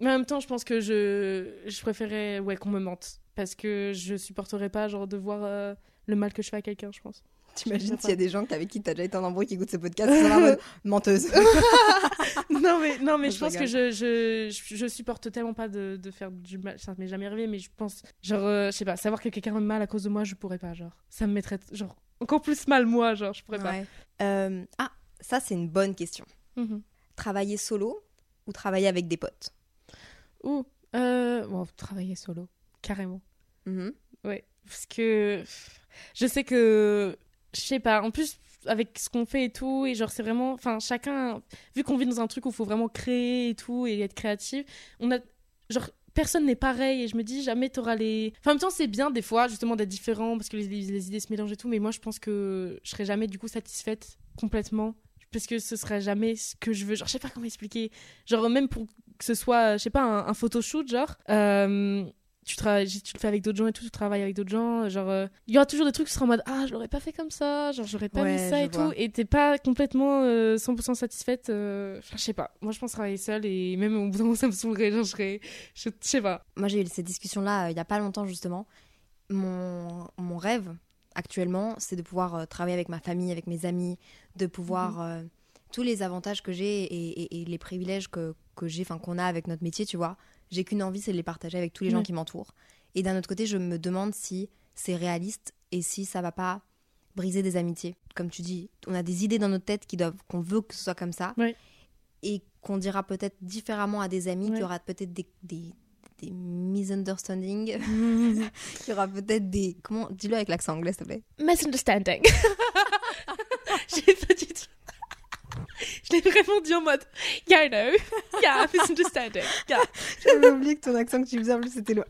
Mais en même temps, je pense que je, je préférais ouais, qu'on me mente. Parce que je supporterais pas, genre, de voir euh, le mal que je fais à quelqu'un, je pense. T'imagines s'il y a des gens avec qui t'as déjà été en embrouille qui écoutent ce podcast, en mode [LAUGHS] menteuse. [LAUGHS] non, mais, non, mais Je je pense que je, je, je, supporte tellement pas de, de faire du mal. Ça m'est jamais arrivé, mais je pense, genre, euh, je sais pas, savoir que quelqu'un a mal à cause de moi, je pourrais pas, genre. Ça me mettrait, genre, encore plus mal, moi, genre, je pourrais Ouais. Euh, ah, ça c'est une bonne question. pas. Mhm. Travailler solo ou travailler avec des potes? Ou, euh, bon, travailler solo, carrément. Mhm. Ouais, parce que je sais que je sais pas. En plus, avec ce qu'on fait et tout, et genre c'est vraiment, enfin chacun, vu qu'on vit dans un truc où il faut vraiment créer et tout et être créatif, on a genre personne n'est pareil et je me dis jamais t'auras les. Enfin, en même temps c'est bien des fois justement d'être différent parce que les, idées se mélangent et tout, mais moi je pense que je serais jamais du coup satisfaite complètement parce que ce serait jamais ce que je veux. Genre je sais pas comment expliquer. Genre même pour que ce soit, je sais pas, un, un photoshoot genre. euh, tu, travailles, tu le fais avec d'autres gens et tout, tu travailles avec d'autres gens. Genre, euh, il y aura toujours des trucs qui seront en mode Ah, je l'aurais pas fait comme ça, genre, j'aurais pas Ouais, mis ça et vois. tout. Et t'es pas complètement euh, 100% satisfaite. euh, Enfin, je sais pas. Moi, je pense travailler seule et même au bout d'un moment, ça me saoulerait. Genre, je serais. Je sais pas. Moi j'ai eu cette discussion-là euh, il y a pas longtemps justement. Mon, mon rêve actuellement, c'est de pouvoir euh, travailler avec ma famille, avec mes amis, de pouvoir Mhm. euh, tous les avantages que j'ai et, et- et les privilèges que, que j'ai, enfin qu'on a avec notre métier, tu vois. J'ai qu'une envie, c'est de les partager avec tous les gens qui m'entourent. Et d'un autre côté, je me demande si c'est réaliste et si ça va pas briser des amitiés. Comme tu dis, on a des idées dans notre tête qui doivent, qu'on veut que ce soit comme ça. Et qu'on dira peut-être différemment à des amis, qu'il y aura peut-être des, des, des misunderstandings, [LAUGHS] [LAUGHS] qu'il y aura peut-être des... Comment Dis-le avec l'accent anglais, s'il te plaît. Misunderstanding. [LAUGHS] J'ai pas du tout. Je l'ai vraiment dit en mode Yeah, I know. [LAUGHS] Yeah, misunderstanding. Yeah. J'avais oublié que ton accent que tu faisais, en plus, c'était le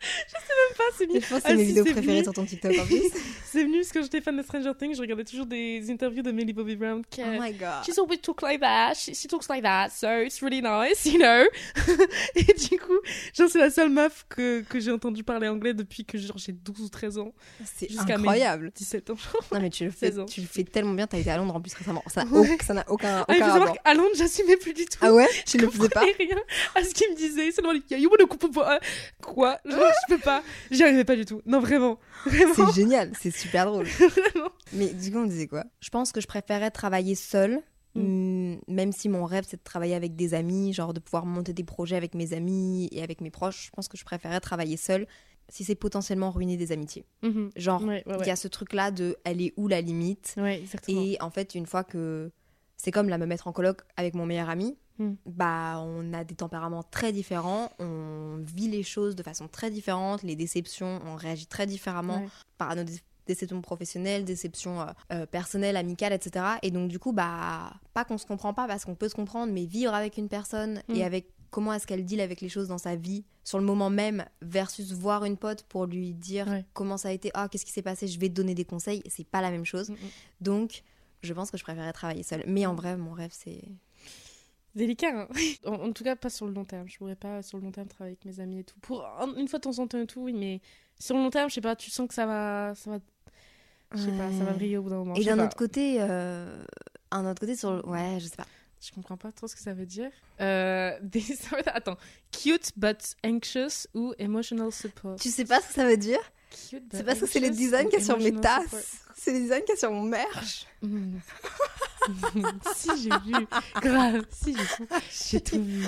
anglais anglais. Pas, c'est mis. je pense que Ah, c'est mes si, vidéos préférées venu. sur ton TikTok en plus. [LAUGHS] C'est venu parce que j'étais fan de Stranger Things, je regardais toujours des interviews de Millie Bobby Brown. Qui, Oh my god. She's always talk like that. She, she talks like that, so it's really nice, you know. [LAUGHS] et du coup, genre, c'est la seule meuf que, que j'ai entendu parler anglais depuis que genre, j'ai 12 ou 13 ans. C'est Jusqu'à mes- incroyable. 17 ans. Non mais tu le, [LAUGHS] fais, 16 ans. tu le fais tellement bien, t'as été à Londres en plus récemment. Ça n'a Ouais. aucun, Ah, il aucun faut savoir rapport. qu'à Londres, j'assumais plus du tout. Ah ouais? Tu le faisais pas? rien à ce qu'il me disait. C'est normal, you wanna coupe. Quoi? Genre, je peux pas. J'y arrivais pas du tout. Non, vraiment. Vraiment. C'est génial, c'est super drôle. [LAUGHS] Vraiment. Mais du coup, on disait quoi? Je pense que je préférais travailler seule. Mm. mm, Même si mon rêve c'est de travailler avec des amis, genre de pouvoir monter des projets avec mes amis et avec mes proches, je pense que je préférais travailler seule si c'est potentiellement ruiner des amitiés. Mhm. Genre, Ouais, il ouais, y a ce truc-là de elle est où la limite? Et en fait, une fois que c'est comme la me mettre en coloc avec mon meilleur ami, Mm. bah on a des tempéraments très différents, on vit les choses de façon très différente, les déceptions, on réagit très différemment Ouais. par nos dé- déceptions professionnelles, déceptions euh, euh, personnelles, amicales, etc. Et donc du coup, bah pas qu'on se comprend pas parce qu'on peut se comprendre, mais vivre avec une personne et avec comment est-ce qu'elle deal avec les choses dans sa vie sur le moment même versus voir une pote pour lui dire Ouais. comment ça a été, ah qu'est-ce qui s'est passé, je vais te donner des conseils, c'est pas la même chose. Mm, mm. Donc, je pense que je préférais travailler seule. Mais en vrai, mon rêve, c'est. Délicat, hein. [LAUGHS] en, en tout cas, pas sur le long terme. Je pourrais pas, sur le long terme, travailler avec mes amis et tout. Pour un- une fois de temps en temps et tout, oui, mais sur le long terme, je sais pas, tu sens que ça va. Ça va je sais pas, ça va briller au bout d'un moment. Et d'un autre côté, euh, un autre côté sur. le- Ouais, je sais pas. Je comprends pas trop ce que ça veut dire. Euh, [LAUGHS] des... [LAUGHS] Attends, cute but anxious ou emotional support? Tu sais pas ce que ça veut dire? Cute but C'est parce que c'est les designs qu'il y a sur mes tasses. C'est les designs qu'il y a sur mon merch? Mm. [LAUGHS] si j'ai vu, grave, si j'ai tout, vu.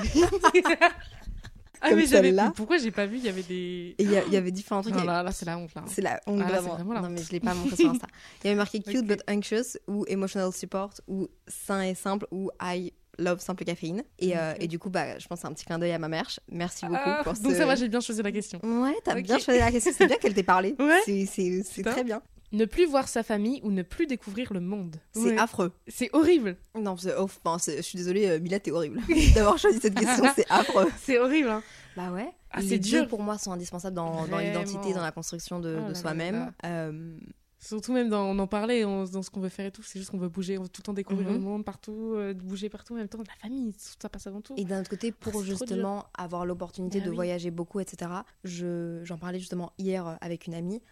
ah Comme mais j'avais, pourquoi j'ai pas vu? Il y avait des. Il y, avait différents trucs. Non, là, là c'est la honte là. C'est la honte Ah, là, c'est vraiment. vraiment la Non, honte. mais je l'ai pas montré sur Insta. Il y avait marqué cute but anxious ou emotional support ou sain et simple ou I love simple caféine. Et, euh, et du coup, bah, je pense c'est un petit clin d'œil à ma merch. Merci beaucoup Ah, pour donc ce- ça va, j'ai bien choisi la question. Ouais, t'as bien choisi la question. C'est bien qu'elle t'ait parlé. Ouais. C'est- très bien. Ne plus voir sa famille ou ne plus découvrir le monde. C'est Ouais. affreux. C'est horrible. Non, c'est- oh, je suis désolée, euh, Mila, t'es horrible. [LAUGHS] D'avoir choisi cette question, c'est affreux. C'est horrible. Hein. Bah ouais. Ah, Les c'est deux, dur. pour moi, sont indispensables dans, l'identité, dans la construction de, Oh là de là soi-même. là. Euh, Surtout même dans, on en parlait on- dans ce qu'on veut faire et tout. C'est juste qu'on veut bouger, on veut tout le temps découvrir Mhm. le monde partout, euh, bouger partout en même temps. La famille, tout ça passe avant tout. et d'un autre côté, pour Ah, trop justement avoir l'opportunité Bah de oui. voyager beaucoup, etc., je- j'en parlais justement hier avec une amie.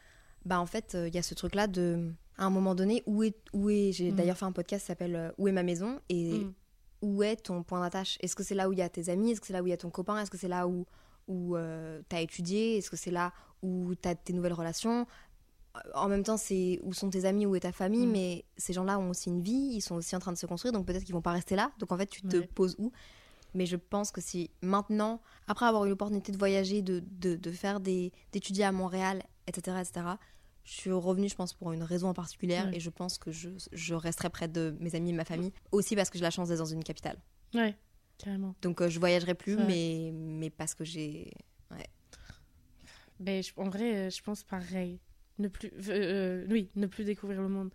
Bah en fait, euh, il y a ce truc-là de, à un moment donné, où est, où est j'ai Mhm. d'ailleurs fait un podcast qui s'appelle euh, Où est ma maison et Mm. où est ton point d'attache? Est-ce que c'est là où il y a tes amis? Est-ce que c'est là où il y a ton copain? Est-ce que c'est là où, où tu as étudié? Est-ce que c'est là où tu as tes nouvelles relations? Euh, En même temps, c'est où sont tes amis, où est ta famille, Mm. mais ces gens-là ont aussi une vie, ils sont aussi en train de se construire, donc peut-être qu'ils vont pas rester là. Donc en fait, tu te Ouais. poses où? Mais je pense que si maintenant, après avoir eu l'opportunité de voyager, de, de, de faire des, d'étudier à Montréal, etc., etc., je suis revenue, je pense, pour une raison en particulier, Ouais. et je pense que je, je resterai près de mes amis et ma famille, aussi parce que j'ai la chance d'être dans une capitale. Ouais, carrément. Donc euh, je voyagerai plus, Ouais. mais, mais parce que j'ai. Ben, je- en vrai, euh, je pense pareil. Ne plus, euh, euh, oui, ne plus découvrir le monde.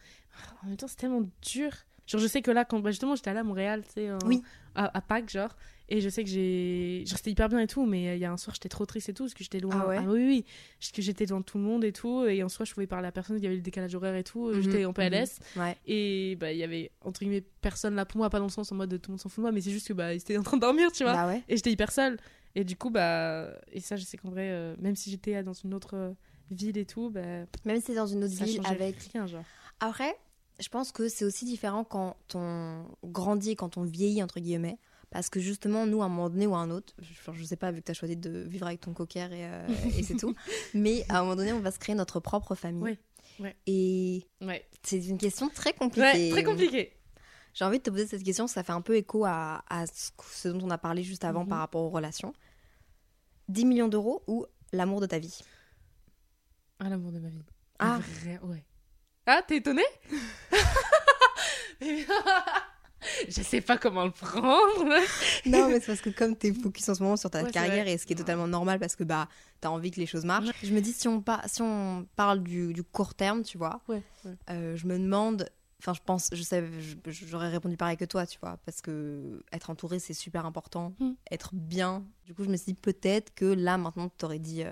En même temps, c'est tellement dur. Genre, je sais que là, quand bah, justement, j'étais allée à Montréal, tu sais, en- Oui. à, à Pâques, genre, et je sais que j'ai, genre, c'était hyper bien et tout, mais euh, il y a un soir, j'étais trop triste et tout, parce que j'étais loin. Ah ouais oui, oui, parce que j'étais devant tout le monde et tout, et en soi, je pouvais parler à personne, il y avait le décalage horaire et tout, euh, Mhm, j'étais en PLS, Ouais. et bah, il y avait, entre guillemets, personne là pour moi, pas dans le sens en mode tout le monde s'en fout de moi, mais c'est juste que, bah, ils étaient en train de dormir, tu vois. Bah ouais. Et j'étais hyper seule. Et du coup, bah. Et ça, je sais qu'en vrai, euh, même si j'étais dans une autre ville et tout, bah. Même si c'est dans une autre ville avec. rien, genre. Après, je pense que c'est aussi différent quand on grandit quand on vieillit, entre guillemets. Parce que justement, nous, à un moment donné ou à un autre, je, je sais pas, vu que tu as choisi de vivre avec ton cocker et, euh, et c'est tout, [LAUGHS] mais à un moment donné, on va se créer notre propre famille. Ouais. Et Ouais. c'est une question très compliquée. Ouais, très compliqué. J'ai envie de te poser cette question, ça fait un peu écho à, à ce, dont on a parlé juste avant Mhm. par rapport aux relations. 10 millions d'euros ou l'amour de ta vie? Ah, l'amour de ma vie. Ah. Vrai- ouais. Ah, t'es étonnée? [LAUGHS] [LAUGHS] Je sais pas comment le prendre. [LAUGHS] Non, mais c'est parce que comme tu es focus en ce moment sur ta Ouais, carrière, et ce qui est totalement normal parce que bah, tu as envie que les choses marchent, je me dis, si on, par- si on parle du, du court terme, tu vois, Ouais, ouais. euh, je me demande. Enfin, je pense, je sais, j'aurais répondu pareil que toi, tu vois, parce que être entouré, c'est super important. Mm. Être bien. Du coup, je me suis dit, peut-être que là, maintenant, tu t'aurais dit euh,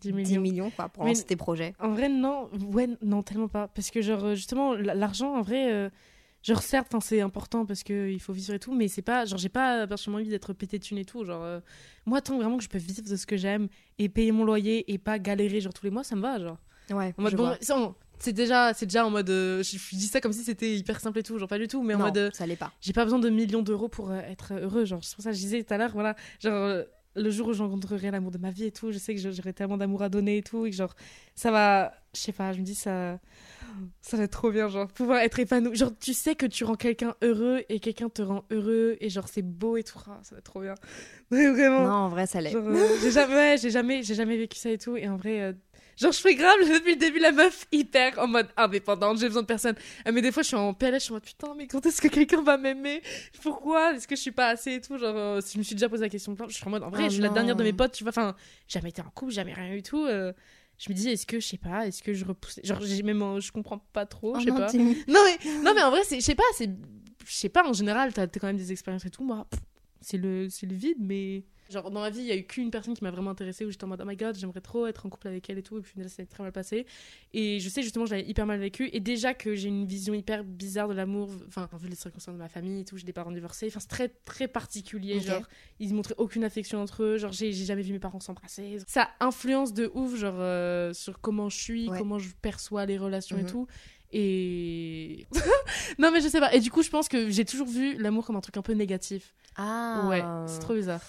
10 10 millions. millions, quoi, pour lancer tes projets. En vrai, non. Ouais, non, tellement pas. Parce que, genre, euh, justement, l'argent, en vrai, euh, genre, certes, hein, c'est important parce qu'il faut vivre et tout, mais c'est pas, genre, j'ai pas particulièrement envie d'être pété de thunes et tout. Genre, euh, moi, tant vraiment que je peux vivre de ce que j'aime et payer mon loyer et pas galérer, genre, tous les mois, ça me va, genre. Ouais, En mode, je bon, vois. c'est déjà, c'est déjà en mode. euh, je, je dis ça comme si c'était hyper simple et tout, genre, pas du tout, mais en non, mode. euh, ça l'est pas. j'ai pas besoin de millions d'euros pour être heureux. Genre, c'est pour ça que je disais tout à l'heure, voilà. Genre, le jour où je rencontrerai l'amour de ma vie et tout, je sais que j'aurai tellement d'amour à donner et tout, et que genre, ça va, je sais pas, je me dis, ça, ça va être trop bien, genre, pouvoir être épanoui. Genre, tu sais que tu rends quelqu'un heureux et quelqu'un te rend heureux, et genre, c'est beau et tout, Ah, ça va être trop bien. [LAUGHS] Ouais, vraiment. Non, en vrai, ça l'est. Euh, j'ai jamais, ouais, j'ai jamais, jamais vécu ça et tout. Et en vrai, euh, genre, je fais grave depuis le début la meuf hyper en mode indépendante. J'ai besoin de personne. Euh, mais des fois, je suis en PLS, je suis en mode putain, mais quand est-ce que quelqu'un va m'aimer? Pourquoi? Est-ce que je suis pas assez et tout? Genre, euh, si je me suis déjà posé la question, je suis en mode en vrai, Ah je suis la dernière de mes potes, tu vois. Enfin, jamais été en couple, jamais rien eu tout. Je me dis, est-ce que, je sais pas, est-ce que je repousse Genre, j'ai même, je comprends pas trop, Oh je sais non, pas. Non mais, non mais en vrai, c'est- je sais pas, c'est, je sais pas, en général, t'as quand même des expériences et tout. Moi, c'est le, c'est le vide, mais genre dans ma vie, il y a eu qu'une personne qui m'a vraiment intéressée où j'étais en mode oh my god, j'aimerais trop être en couple avec elle et tout. Et puis ça s'est très mal passé. Et je sais justement, je l'avais hyper mal vécu. Et déjà que j'ai une vision hyper bizarre de l'amour, enfin vu les circonstances de ma famille et tout, j'ai des parents divorcés. Enfin c'est très très particulier. Genre ils montraient aucune affection entre eux. Genre j'ai jamais vu mes parents s'embrasser. Ça influence de ouf genre euh, sur comment je suis, Ouais. comment je perçois les relations et Mhm. tout. Et [LAUGHS] non mais je sais pas. Et du coup, je pense que j'ai toujours vu l'amour comme un truc un peu négatif. Ah, Ouais, c'est trop bizarre.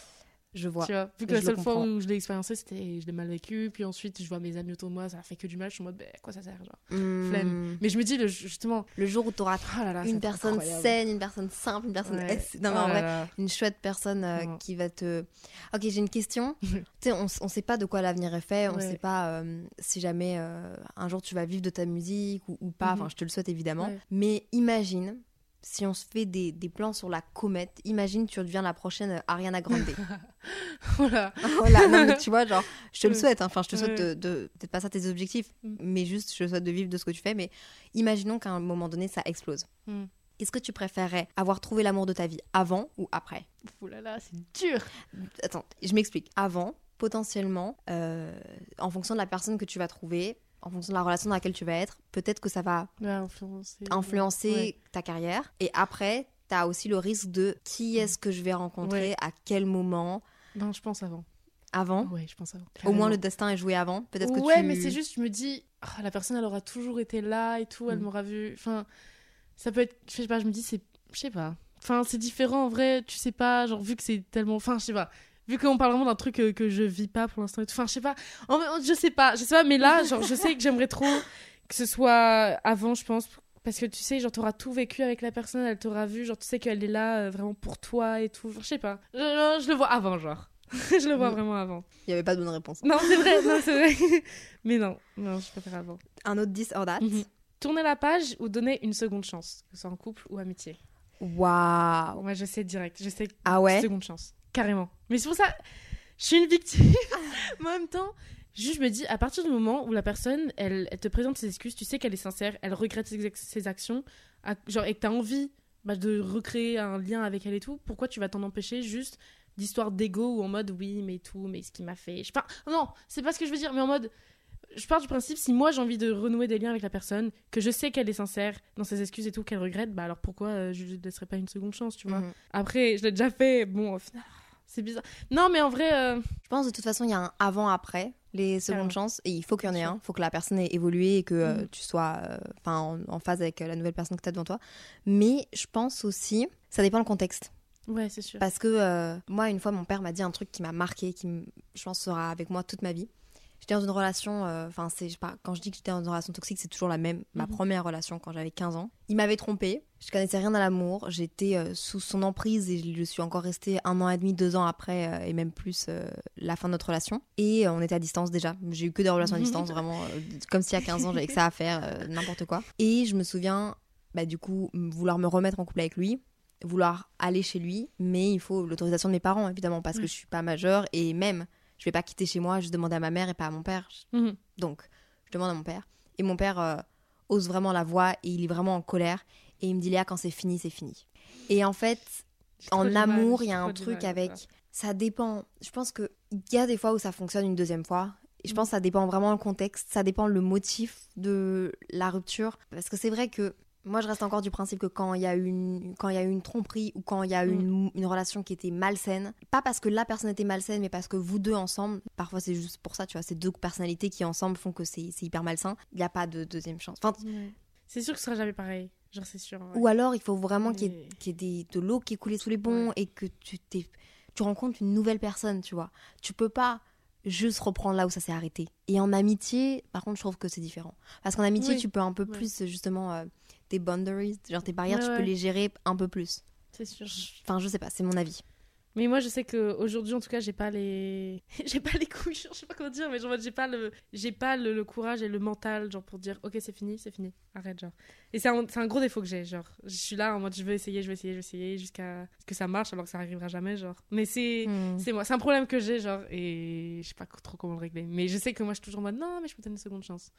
Je vois. Tu vois, vu que la le seule fois où je l'ai expériencé, c'était je l'ai mal vécu. Puis ensuite, je vois mes amis autour de moi, ça a fait que du mal. Je suis en mode, bah, à quoi ça sert genre? Hmm. Flemme. Mais je me dis, le, justement, Le jour où tu auras oh là là, va une personne incroyable. saine, une personne simple, une personne. Ouais. S- Non, mais Oh en là vrai, là. une chouette personne euh, qui va te. Ok, j'ai une question. [LAUGHS] tu sais, on, on sait pas de quoi l'avenir est fait, on Ouais. sait pas euh, si jamais euh, un jour tu vas vivre de ta musique ou, ou pas. Mhm. Enfin, je te le souhaite évidemment. Ouais. Mais imagine. Si on se fait des, des plans sur la comète, imagine tu deviens la prochaine euh, Ariana Grande. [LAUGHS] Voilà. [LAUGHS] voilà, non mais tu vois, genre, je te le Ouais. souhaite, hein. enfin, je te souhaite Ouais. de, de- peut-être pas ça tes objectifs, Mm. mais juste, je te souhaite de vivre de ce que tu fais, mais imaginons qu'à un moment donné, ça explose. Mm. Est-ce que tu préférerais avoir trouvé l'amour de ta vie avant ou après? Ouh là là, c'est dur. Attends, je m'explique. Avant, potentiellement, euh, en fonction de la personne que tu vas trouver, en fonction de la relation dans laquelle tu vas être, peut-être que ça va Ouais, influencer. influencer Ouais. ta carrière. Et après, tu as aussi le risque de qui est-ce que je vais rencontrer, Ouais. à quel moment, Non, je pense avant. avant. Ouais, je pense avant. Au moins, le destin est joué avant. Peut-être que ouais, tu... mais c'est juste, je me dis, ah, la personne, elle aura toujours été là et tout, elle Mm. m'aura vu. Enfin, ça peut être, je sais pas, je me dis, c'est, je sais pas. Enfin, c'est différent en vrai, tu sais pas, genre, vu que c'est tellement. Enfin, je sais pas. Vu qu'on parle vraiment d'un truc que, que je vis pas pour l'instant. Enfin, je sais pas. En je sais pas, je sais pas, mais là, [LAUGHS] genre, je sais que j'aimerais trop que ce soit avant, je pense. Parce que tu sais, genre, t'auras tout vécu avec la personne, elle t'aura vu, genre, tu sais qu'elle est là euh, vraiment pour toi et tout. Genre, je sais pas. Je, je- je le vois avant, genre. [LAUGHS] je le vois Mm. vraiment avant. Il n'y avait pas de bonne réponse. Non, c'est vrai, non, c'est vrai. [LAUGHS] Mais non, non, je préfère avant. Un autre 10 or that. Mhm. Tourner la page ou donner une seconde chance, que ce soit en couple ou amitié. Waouh. Moi, je sais direct, je sais Ah ouais? seconde chance, carrément. Mais c'est pour ça, je suis une victime. [LAUGHS] Mais en même temps, juste je me dis, à partir du moment où la personne, elle, te présente ses excuses, tu sais qu'elle est sincère, elle regrette ses, actions, genre, et que t'as envie bah, de recréer un lien avec elle et tout, pourquoi tu vas t'en empêcher juste d'histoire d'ego ou en mode oui, mais tout, mais ce qui m'a fait. Je sais non, c'est pas ce que je veux dire, mais en mode. Je pars du principe, si moi j'ai envie de renouer des liens avec la personne, que je sais qu'elle est sincère dans ses excuses et tout, qu'elle regrette, bah alors pourquoi euh, je lui laisserais pas une seconde chance, tu vois? Mhm. Après, je l'ai déjà fait, bon, au final, c'est bizarre. Non, mais en vrai, euh, Je pense de toute façon, il y a un avant-après les secondes chances et il faut qu'il y en ait un. Il faut que la personne ait évolué et que euh, Mhm. tu sois euh, enfin, en, en phase avec la nouvelle personne que tu as devant toi. Mais je pense aussi, ça dépend le contexte. ouais, c'est sûr. Parce que euh, moi, une fois, mon père m'a dit un truc qui m'a marqué, qui, me- je pense, sera avec moi toute ma vie. J'étais dans une relation, euh, enfin, c'est, sais pas, quand je dis que j'étais dans une relation toxique, c'est toujours la même. Ma Mhm. première relation quand j'avais 15 ans. Il m'avait trompée, je connaissais rien à l'amour, j'étais euh, sous son emprise et je suis encore restée un an et demi, deux ans après, euh, et même plus euh, la fin de notre relation. Et euh, on était à distance déjà. J'ai eu que des relations à distance, [LAUGHS] vraiment, euh, comme si à 15 ans j'avais que ça à faire, euh, n'importe quoi. Et je me souviens, bah, du coup, vouloir me remettre en couple avec lui vouloir aller chez lui, mais il faut l'autorisation de mes parents, évidemment, parce Ouais. que je suis pas majeure et même, je vais pas quitter chez moi, juste demander à ma mère et pas à mon père. Mhm. Donc, je demande à mon père. Et mon père euh, ose vraiment la voix et il est vraiment en colère. Et il me dit, Léa, quand c'est fini, c'est fini. Et en fait, en amour, il y a un truc mal avec. ça. Ça dépend. Je pense qu'il y a des fois où ça fonctionne une deuxième fois. Et je pense que ça dépend vraiment le contexte, ça dépend le motif de la rupture. Parce que c'est vrai que moi, je reste encore du principe que quand il y a eu une, quand il y a eu une tromperie ou quand il y a eu une, une relation qui était malsaine, pas parce que la personne était malsaine, mais parce que vous deux ensemble, parfois c'est juste pour ça, tu vois, c'est deux personnalités qui ensemble font que c'est hyper malsain. Il n'y a pas de deuxième chance. Enfin. C'est sûr que ce sera jamais pareil. Genre, c'est sûr. ouais. Ou alors, il faut vraiment qu'il y ait, Mais- qu'il y ait des- de l'eau qui est coulée sous les ponts Ouais. et que tu rencontres une nouvelle personne, tu vois. Tu peux pas juste reprendre là où ça s'est arrêté. Et en amitié, par contre, je trouve que c'est différent. Parce qu'en amitié, Oui. tu peux un peu Ouais. plus, justement, euh, tes boundaries, genre tes barrières, Ouais, tu peux les gérer un peu plus. C'est sûr. Enfin, je sais pas, c'est mon avis. Mais moi, je sais qu'aujourd'hui, en tout cas, j'ai pas les. [LAUGHS] j'ai pas les couilles, je sais pas comment dire, mais genre, j'ai pas, le... j'ai pas le, le courage et le mental, genre, pour dire, ok, c'est fini, c'est fini, arrête, genre. Et c'est un, gros défaut que j'ai, genre. Je suis là en mode, je veux essayer, je veux essayer, je veux essayer, jusqu'à ce que ça marche, alors que ça arrivera jamais, genre. Mais c'est. Hmm. C'est moi, c'est un problème que j'ai, genre, et je sais pas trop comment le régler. Mais je sais que moi, je suis toujours en mode, non, mais je peux te donner une seconde chance.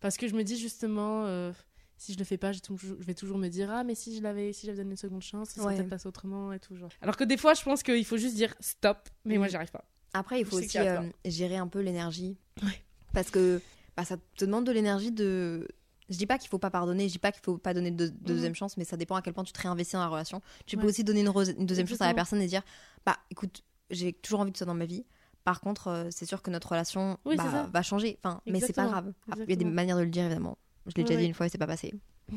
Parce que je me dis justement, euh, si je le fais pas, je vais toujours me dire, ah, mais si je l'avais, si j'avais donné une seconde chance, ça serait Ouais. peut-être passé autrement et tout, genre. Alors que des fois, je pense qu'il faut juste dire stop, mais moi, Mm. j'y arrive pas. Après, il faut aussi euh, gérer un peu l'énergie. Ouais. Parce que bah, ça te demande de l'énergie de. Je dis pas qu'il faut pas pardonner, je dis pas qu'il faut pas donner de, de deuxième chance, mais ça dépend à quel point tu te réinvestis dans la relation. Tu peux aussi donner une, re- une deuxième chance à la Exactement. personne et dire Bah écoute, j'ai toujours envie tu sois dans ma vie. Par contre, euh, c'est sûr que notre relation Oui, bah, ça. va changer. Enfin, mais c'est pas Exactement. grave. Il y a des Exactement. manières de le dire, évidemment. Je l'ai déjà dit une fois et c'est pas passé. [LAUGHS]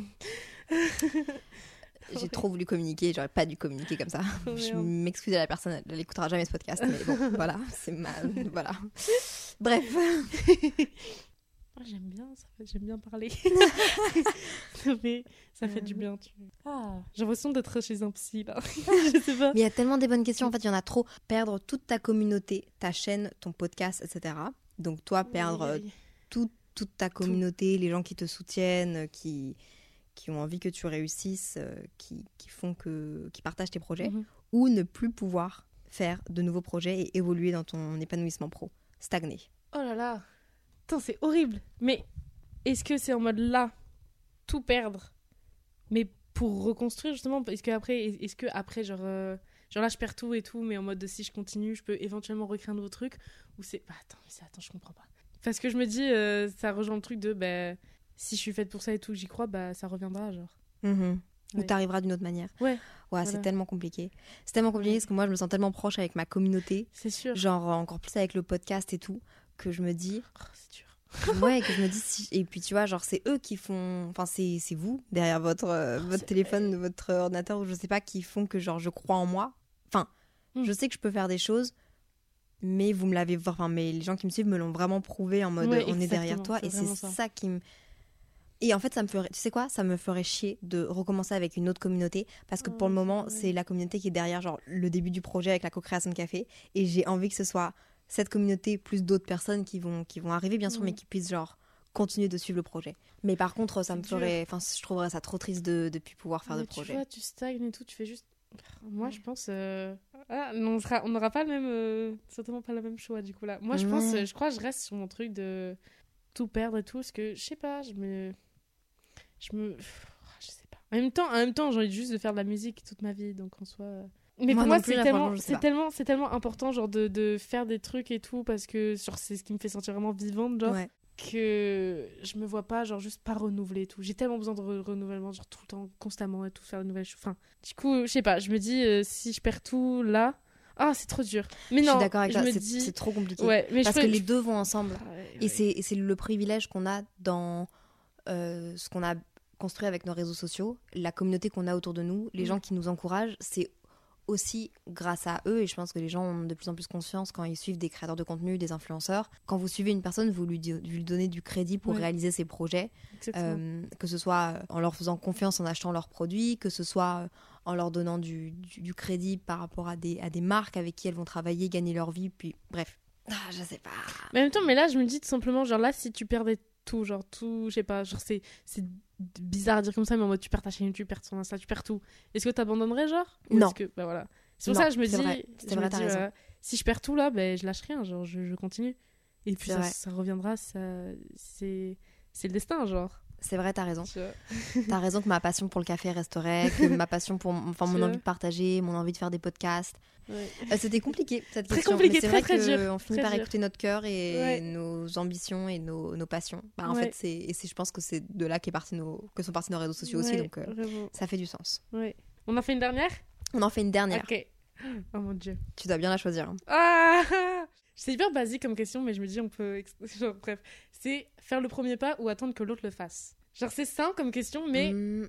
J'ai trop voulu communiquer, j'aurais pas dû communiquer comme ça. [LAUGHS] Je m'excuse à la personne, elle n'écoutera jamais ce podcast, mais bon, [LAUGHS] voilà, c'est mal. Voilà. Bref. J'aime bien, j'aime bien parler. mais ça fait du bien, tu Ah, j'ai l'impression d'être chez un psy, là. je sais pas. Mais il y a tellement des bonnes questions, en fait, il y en a trop. Perdre toute ta communauté, ta chaîne, ton podcast, etc. Donc, toi, perdre euh, Oui, oui. tout- toute ta communauté, les gens qui te soutiennent, euh, qui, qui ont envie que tu réussisses, euh, qui, qui font que, qui partagent tes projets, Mhm. ou ne plus pouvoir faire de nouveaux projets et évoluer dans ton épanouissement pro. Stagner. Oh là là. C'est horrible. Mais est-ce que c'est en mode là, tout perdre, mais pour reconstruire justement? Est-ce que après, est-ce que après genre, euh, genre là, je perds tout et tout, mais en mode de si je continue, je peux éventuellement recréer un nouveau truc? Ou c'est. Bah, attends, mais attends, je comprends pas. Parce que je me dis, euh, ça rejoint le truc de bah, si je suis faite pour ça et tout, que j'y crois, bah ça reviendra, genre. Ou Ouais. t'arriveras d'une autre manière. Ouais. Ouais, c'est tellement compliqué. C'est tellement compliqué parce que moi, je me sens tellement proche avec ma communauté, C'est sûr. genre encore plus avec le podcast et tout, que je me dis, Oh, c'est dur. [LAUGHS] ouais, que je me dis, si... et puis tu vois, genre, c'est eux qui font, enfin, c'est vous, derrière votre, euh, Oh, votre téléphone, votre ordinateur, ou je sais pas, qui font que, genre, je crois en moi. Enfin, Mm. je sais que je peux faire des choses, mais vous me l'avez, enfin, mais les gens qui me suivent me l'ont vraiment prouvé en mode, Ouais, on est derrière toi, et c'est ça. ça qui me. Et en fait, ça me ferait, tu sais quoi, ça me ferait chier de recommencer avec une autre communauté parce que Oh, pour le moment, c'est la communauté qui est derrière, genre le début du projet avec la co-création de café, et j'ai envie que ce soit cette communauté plus d'autres personnes qui vont, qui vont arriver bien sûr, mais qui puissent genre continuer de suivre le projet. Mais par contre, ça me ferait, enfin, je trouverais ça trop triste de ne plus pouvoir faire Mais de projet. Tu vois, tu stagnes et tout, tu fais juste. Moi, je pense. euh, Ah, non, on n'aura pas le même. euh, Certainement pas le même choix, du coup, là. Moi, je pense. Euh, Je crois que je reste sur mon truc de tout perdre et tout, parce que, je sais pas, je me. Je me. Je sais pas. En même temps, en même temps j'ai envie juste de faire de la musique toute ma vie, donc en soi. euh, Mais Moi pour moi, c'est tellement, c'est tellement, c'est tellement important, genre, de, de faire des trucs et tout, parce que genre, c'est ce qui me fait sentir vraiment vivante, genre Ouais. Que je me vois pas genre juste pas renouveler et tout j'ai tellement besoin de re- renouvellement genre tout le temps constamment et tout faire de nouvelles choses enfin du coup je sais pas je me dis euh, si je perds tout là ah c'est trop dur mais Je non suis d'accord avec je toi, c'est dis c'est trop compliqué. ouais mais parce je que les deux vont ensemble. Ah ouais, Et ouais. c'est et c'est le privilège qu'on a dans euh, ce qu'on a construit avec nos réseaux sociaux, la communauté qu'on a autour de nous, les Mm. gens qui nous encouragent, c'est aussi grâce à eux, et je pense que les gens ont de plus en plus conscience quand ils suivent des créateurs de contenu, des influenceurs. Quand vous suivez une personne, vous lui, vous lui donnez du crédit pour Ouais. réaliser ses projets, euh, que ce soit en leur faisant confiance en achetant leurs produits, que ce soit euh, en leur donnant du, du- du crédit par rapport à des, à des marques avec qui elles vont travailler, gagner leur vie, puis bref. Ah, je sais pas. Mais en même temps mais là je me dis tout simplement genre là si tu perdais tout genre tout je sais pas genre c'est c'est bizarre à dire comme ça mais en mode tu perds ta chaîne tu perds ton Insta tu perds tout. Est-ce que t'abandonnerais genre? Ou Non. que bah voilà. C'est pour Non, ça que je me dis vrai, je vrai, me dis, euh, si je perds tout là ben je lâche rien genre je, je continue. Et puis ça, reviendra ça c'est c'est le destin genre C'est vrai, t'as raison. [LAUGHS] T'as raison que ma passion pour le café resterait, [LAUGHS] que ma passion pour enfin, mon envie de partager, mon envie de faire des podcasts. Ouais. Euh, C'était compliqué cette Très question. compliqué, mais très, vrai très dur, on finit très par dur. écouter notre cœur et Ouais. nos ambitions et nos, nos passions. Bah, en Ouais. fait, c'est et je pense que c'est de là qu'est parti nos que sont partis nos réseaux sociaux aussi, donc euh, ça fait du sens. On en fait une dernière? On en fait une dernière. Ok. [GASPS] Oh mon dieu. Tu dois bien la choisir. hein. Ah [LAUGHS] C'est hyper basique comme question, mais je me dis on peut. [LAUGHS] Genre, bref, c'est faire le premier pas ou attendre que l'autre le fasse. Genre c'est simple comme question, mais Hmm,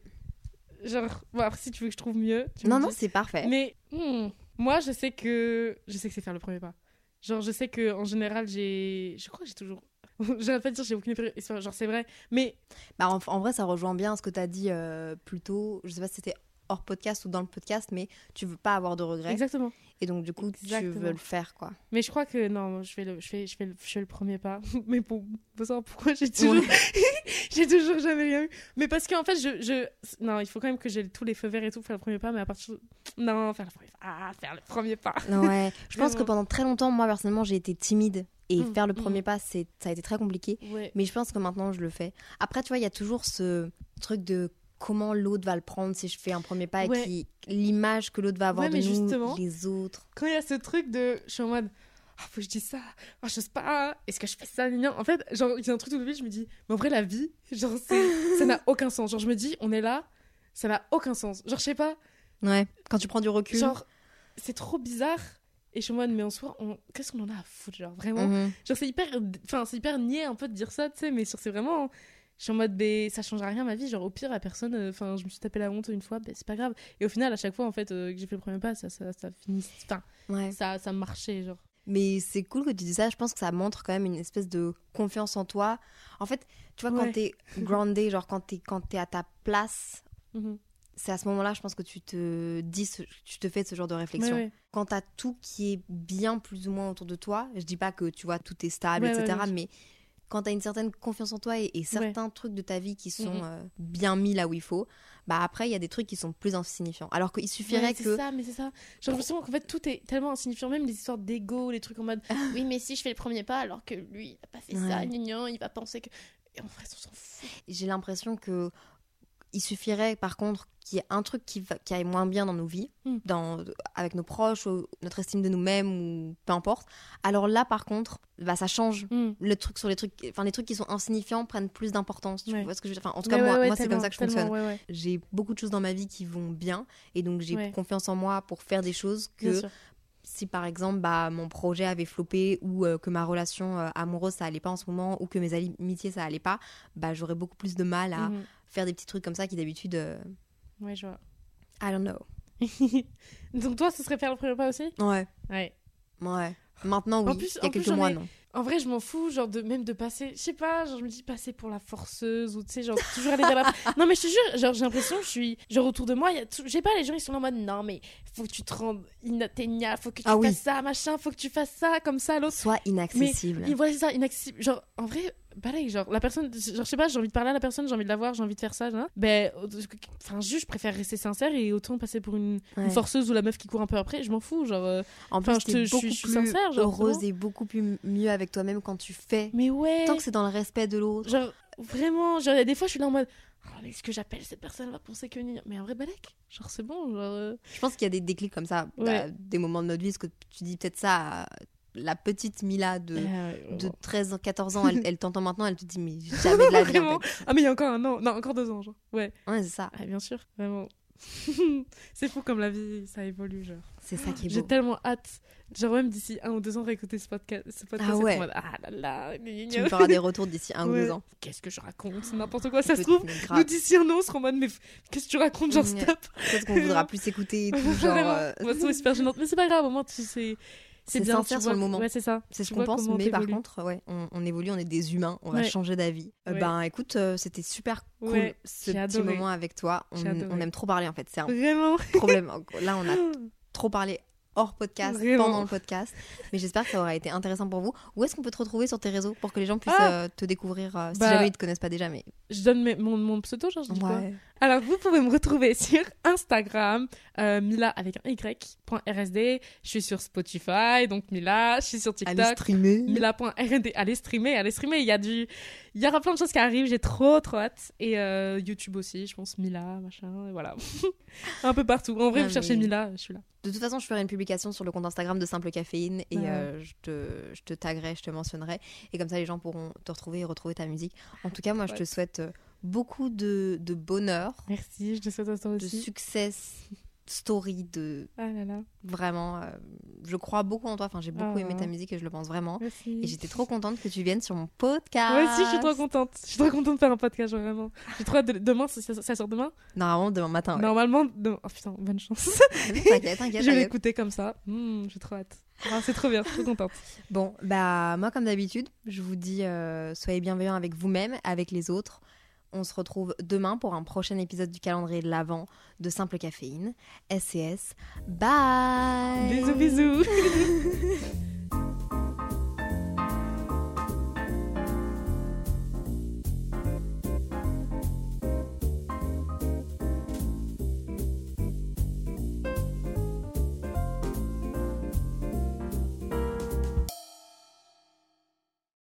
genre bon après si tu veux que je trouve mieux. tu me Non, non, c'est parfait. Mais hmm, Moi, je sais que je sais que c'est faire le premier pas. Genre, je sais que en général, j'ai, je crois que j'ai toujours. [LAUGHS] J'arrête pas de dire j'ai aucune expérience. Genre, c'est vrai. Mais Bah, en, en vrai, ça rejoint bien ce que tu as dit euh, plus tôt. Je sais pas si c'était hors podcast ou dans le podcast, mais tu veux pas avoir de regrets. exactement. Et donc, du coup, tu veux le faire, quoi. Mais je crois que non, je fais le, je fais, je fais le, je fais le premier pas. [LAUGHS] Mais pour, pour savoir pourquoi j'ai toujours, [LAUGHS] j'ai toujours jamais rien eu. Mais parce qu'en fait, je, je, non, il faut quand même que j'ai tous les feux verts et tout pour faire le premier pas. Mais à partir, non, faire le premier pas, ah, faire le premier pas. Ouais. [LAUGHS] Je pense que pendant très longtemps, moi, personnellement, j'ai été timide. Et Mm, faire le mm. premier pas, c'est, ça a été très compliqué. Ouais. Mais je pense que maintenant, je le fais. Après, tu vois, il y a toujours ce truc de comment l'autre va le prendre si je fais un premier pas Ouais. et qui, l'image que l'autre va avoir Ouais, de nous, justement- les autres. Quand il y a ce truc de, je suis en mode, ah, faut que je dise ça, ah, je sais pas, est-ce que je fais ça, gna. En fait, genre, il y a un truc tout le je me dis, mais en vrai, la vie, genre, [LAUGHS] ça n'a aucun sens. Genre, je me dis, on est là, ça n'a aucun sens. Genre, je sais pas, Ouais. Quand tu prends du recul. Genre, c'est trop bizarre. Et je suis en mode, mais en soi, on... qu'est-ce qu'on en a à foutre, genre, vraiment? Mhm. Genre, c'est hyper... Enfin, c'est hyper niais un peu de dire ça, tu sais, mais sur c'est vraiment... Je suis en mode, mais ça changera rien ma vie. Genre, au pire, la personne... euh, Enfin, je me suis tapé la honte une fois, ben, c'est pas grave. Et au final, à chaque fois, en fait, euh, que j'ai fait le premier pas, ça, ça, ça finit... Enfin, Ouais. ça, ça marchait, genre. Mais c'est cool que tu dis ça. Je pense que ça montre quand même une espèce de confiance en toi. En fait, tu vois, quand t'es [LAUGHS] grounded, genre quand t'es, quand t'es à ta place, Mhm. c'est à ce moment-là, je pense que tu te dis, ce- tu te fais ce genre de réflexion. Ouais. Quand t'as tout qui est bien plus ou moins autour de toi, je dis pas que tu vois, tout est stable, etc. mais quand t'as une certaine confiance en toi et, et certains trucs de ta vie qui sont euh, bien mis là où il faut, bah après, il y a des trucs qui sont plus insignifiants. Alors qu'il suffirait Ouais, que. c'est ça, mais c'est ça. Genre, l'impression qu'en fait, tout est tellement insignifiant, même les histoires d'ego, les trucs en mode oui, mais si je fais le premier pas alors que lui, il a pas fait ça, gna, il va penser que. Et en vrai, on s'en fout. J'ai l'impression que il suffirait par contre qu'il y ait un truc qui, va, qui aille moins bien dans nos vies, Mm. dans, avec nos proches, ou notre estime de nous-mêmes ou peu importe. Alors là par contre, bah, ça change. Hmm. Le truc sur les trucs, enfin les trucs qui sont insignifiants prennent plus d'importance. Tu Ouais. vois ce que je veux dire? Enfin, en tout cas Ouais, moi, ouais, moi c'est comme ça que je fonctionne. J'ai beaucoup de choses dans ma vie qui vont bien et donc j'ai confiance en moi pour faire des choses que si par exemple bah, mon projet avait floppé ou euh, que ma relation euh, amoureuse ça allait pas en ce moment ou que mes amitiés ça allait pas, bah j'aurais beaucoup plus de mal à Mhm. Faire des petits trucs comme ça qui d'habitude euh, Ouais, je vois. I don't know. [LAUGHS] Donc toi, ce serait faire le premier pas aussi? Ouais, Ouais. ouais. Maintenant, En oui. plus- Il y a en plus, quelques j'en mois, ai- non. En vrai, je m'en fous, genre de même de passer, je sais pas, genre je me dis passer pour la forceuse ou tu sais, genre [LAUGHS] toujours aller vers la. non mais je te jure, genre j'ai l'impression, je suis genre autour de moi, il y a, tout... je sais pas, les gens ils sont en mode non mais faut que tu te rendes inatteignable, faut que tu Ah oui. fasses ça, machin, faut que tu fasses ça comme ça, l'autre. Soit inaccessible. Et voilà, c'est ça, inaccessible. Genre, en vrai, pareil, genre, la personne, genre, je sais pas, j'ai envie de parler à la personne, j'ai envie de la voir, j'ai envie de faire ça, genre, ben, enfin, juste, je préfère rester sincère et autant passer pour une, une Ouais. forceuse ou la meuf qui court un peu après, je m'en fous, genre, euh, En plus, je beaucoup suis- plus sincère, genre, heureuse vraiment. et beaucoup plus mieux avec toi-même quand tu fais. mais ouais. Tant que c'est dans le respect de l'autre. Genre, vraiment, genre, des fois, je suis là en mode, oh, mais ce que j'appelle cette personne va penser que. Mais en vrai, balèque, genre, c'est bon, genre. euh, Je pense qu'il y a des déclics comme ça, Ouais. à des moments de notre vie, parce que tu dis peut-être ça à la petite Mila de, euh, de vraiment. 13 ans, 14 ans, elle, elle [LAUGHS] t'entend maintenant, elle te dit, mais jamais de la [LAUGHS] vie. en fait. Ah, mais il y a encore un an, non, encore deux ans, genre. Ouais, Ouais, c'est ça. Ah, bien sûr, vraiment. [LAUGHS] c'est fou comme la vie, ça évolue, genre. C'est ça qui est J'ai beau. tellement hâte, genre, même d'ici un ou deux ans, réécouter ce podcast. Ce podcast Ah ouais. mode, ah là là, Tu me feras des retours d'ici un ou deux ans. Qu'est-ce que je raconte C'est n'importe quoi, ça se trouve. Nous d'ici un an, on sera en mode, mais qu'est-ce que tu racontes, genre, stop. Peut-être qu'on voudra plus s'écouter et tout, genre. Euh, trouver super gênante. Mais c'est pas grave, au moins, tu sais. C'est bien, sincère tu sur le moment. Ouais, c'est ça. C'est ce qu'on pense, mais par contre, ouais, on, on évolue, on est des humains, on va Ouais. changer d'avis. Euh, Ouais. Ben écoute, euh, c'était super cool ce petit adoré. moment avec toi. On, aime trop parler en fait, c'est un Vraiment. [LAUGHS] problème. Là, on a [LAUGHS] trop parlé hors podcast, Vraiment. pendant le podcast. Mais j'espère que ça aura été intéressant pour vous. Où est-ce qu'on peut te retrouver sur tes réseaux pour que les gens puissent Ah euh, te découvrir euh, si Bah, jamais ils te connaissent pas déjà mais... Je donne mes- mon, mon pseudo, genre, je dis quoi? Ouais. Alors, vous pouvez me retrouver [LAUGHS] sur Instagram, euh, Mila avec un Y, point RSD. Je suis sur Spotify, donc Mila. Je suis sur Allez TikTok. streamer. Mila.rd, allez streamer, allez streamer. Il y a du, il y aura plein de choses qui arrivent. J'ai trop, trop hâte. Et euh, YouTube aussi, je pense Mila, machin, et voilà. [LAUGHS] Un peu partout. En vrai, vous cherchez mais- Mila, je suis là. De toute façon, je ferai une publication sur le compte Instagram de Simple Caféine et Ouais. euh, je, te, je te taguerai, je te mentionnerai. Et comme ça, les gens pourront te retrouver et retrouver ta musique. En tout cas, moi, je te souhaite beaucoup de, de bonheur, Merci, je te souhaite à toi de aussi. succès story de Ah là là. vraiment. euh, je crois beaucoup en toi. Enfin, j'ai beaucoup Ah. aimé ta musique et je le pense vraiment. Merci. Et j'étais trop contente que tu viennes sur mon podcast. Moi aussi, je suis trop contente. Je suis trop contente de faire un podcast, vraiment. J'ai trop hâte de... Demain, ça, ça- sort demain? Normalement, demain matin. ouais. Normalement, demain- oh putain, bonne chance. [LAUGHS] T'inquiète, t'inquiète. je vais l'écouter comme ça. Hmm, j'ai trop hâte. Ah, c'est trop bien, je suis trop contente. Bon, bah moi comme d'habitude, je vous dis euh, soyez bienveillants avec vous-même, avec les autres. On se retrouve demain pour un prochain épisode du calendrier de l'Avent de Simple Caféine. SCS. Bye Bisous, bisous. [LAUGHS]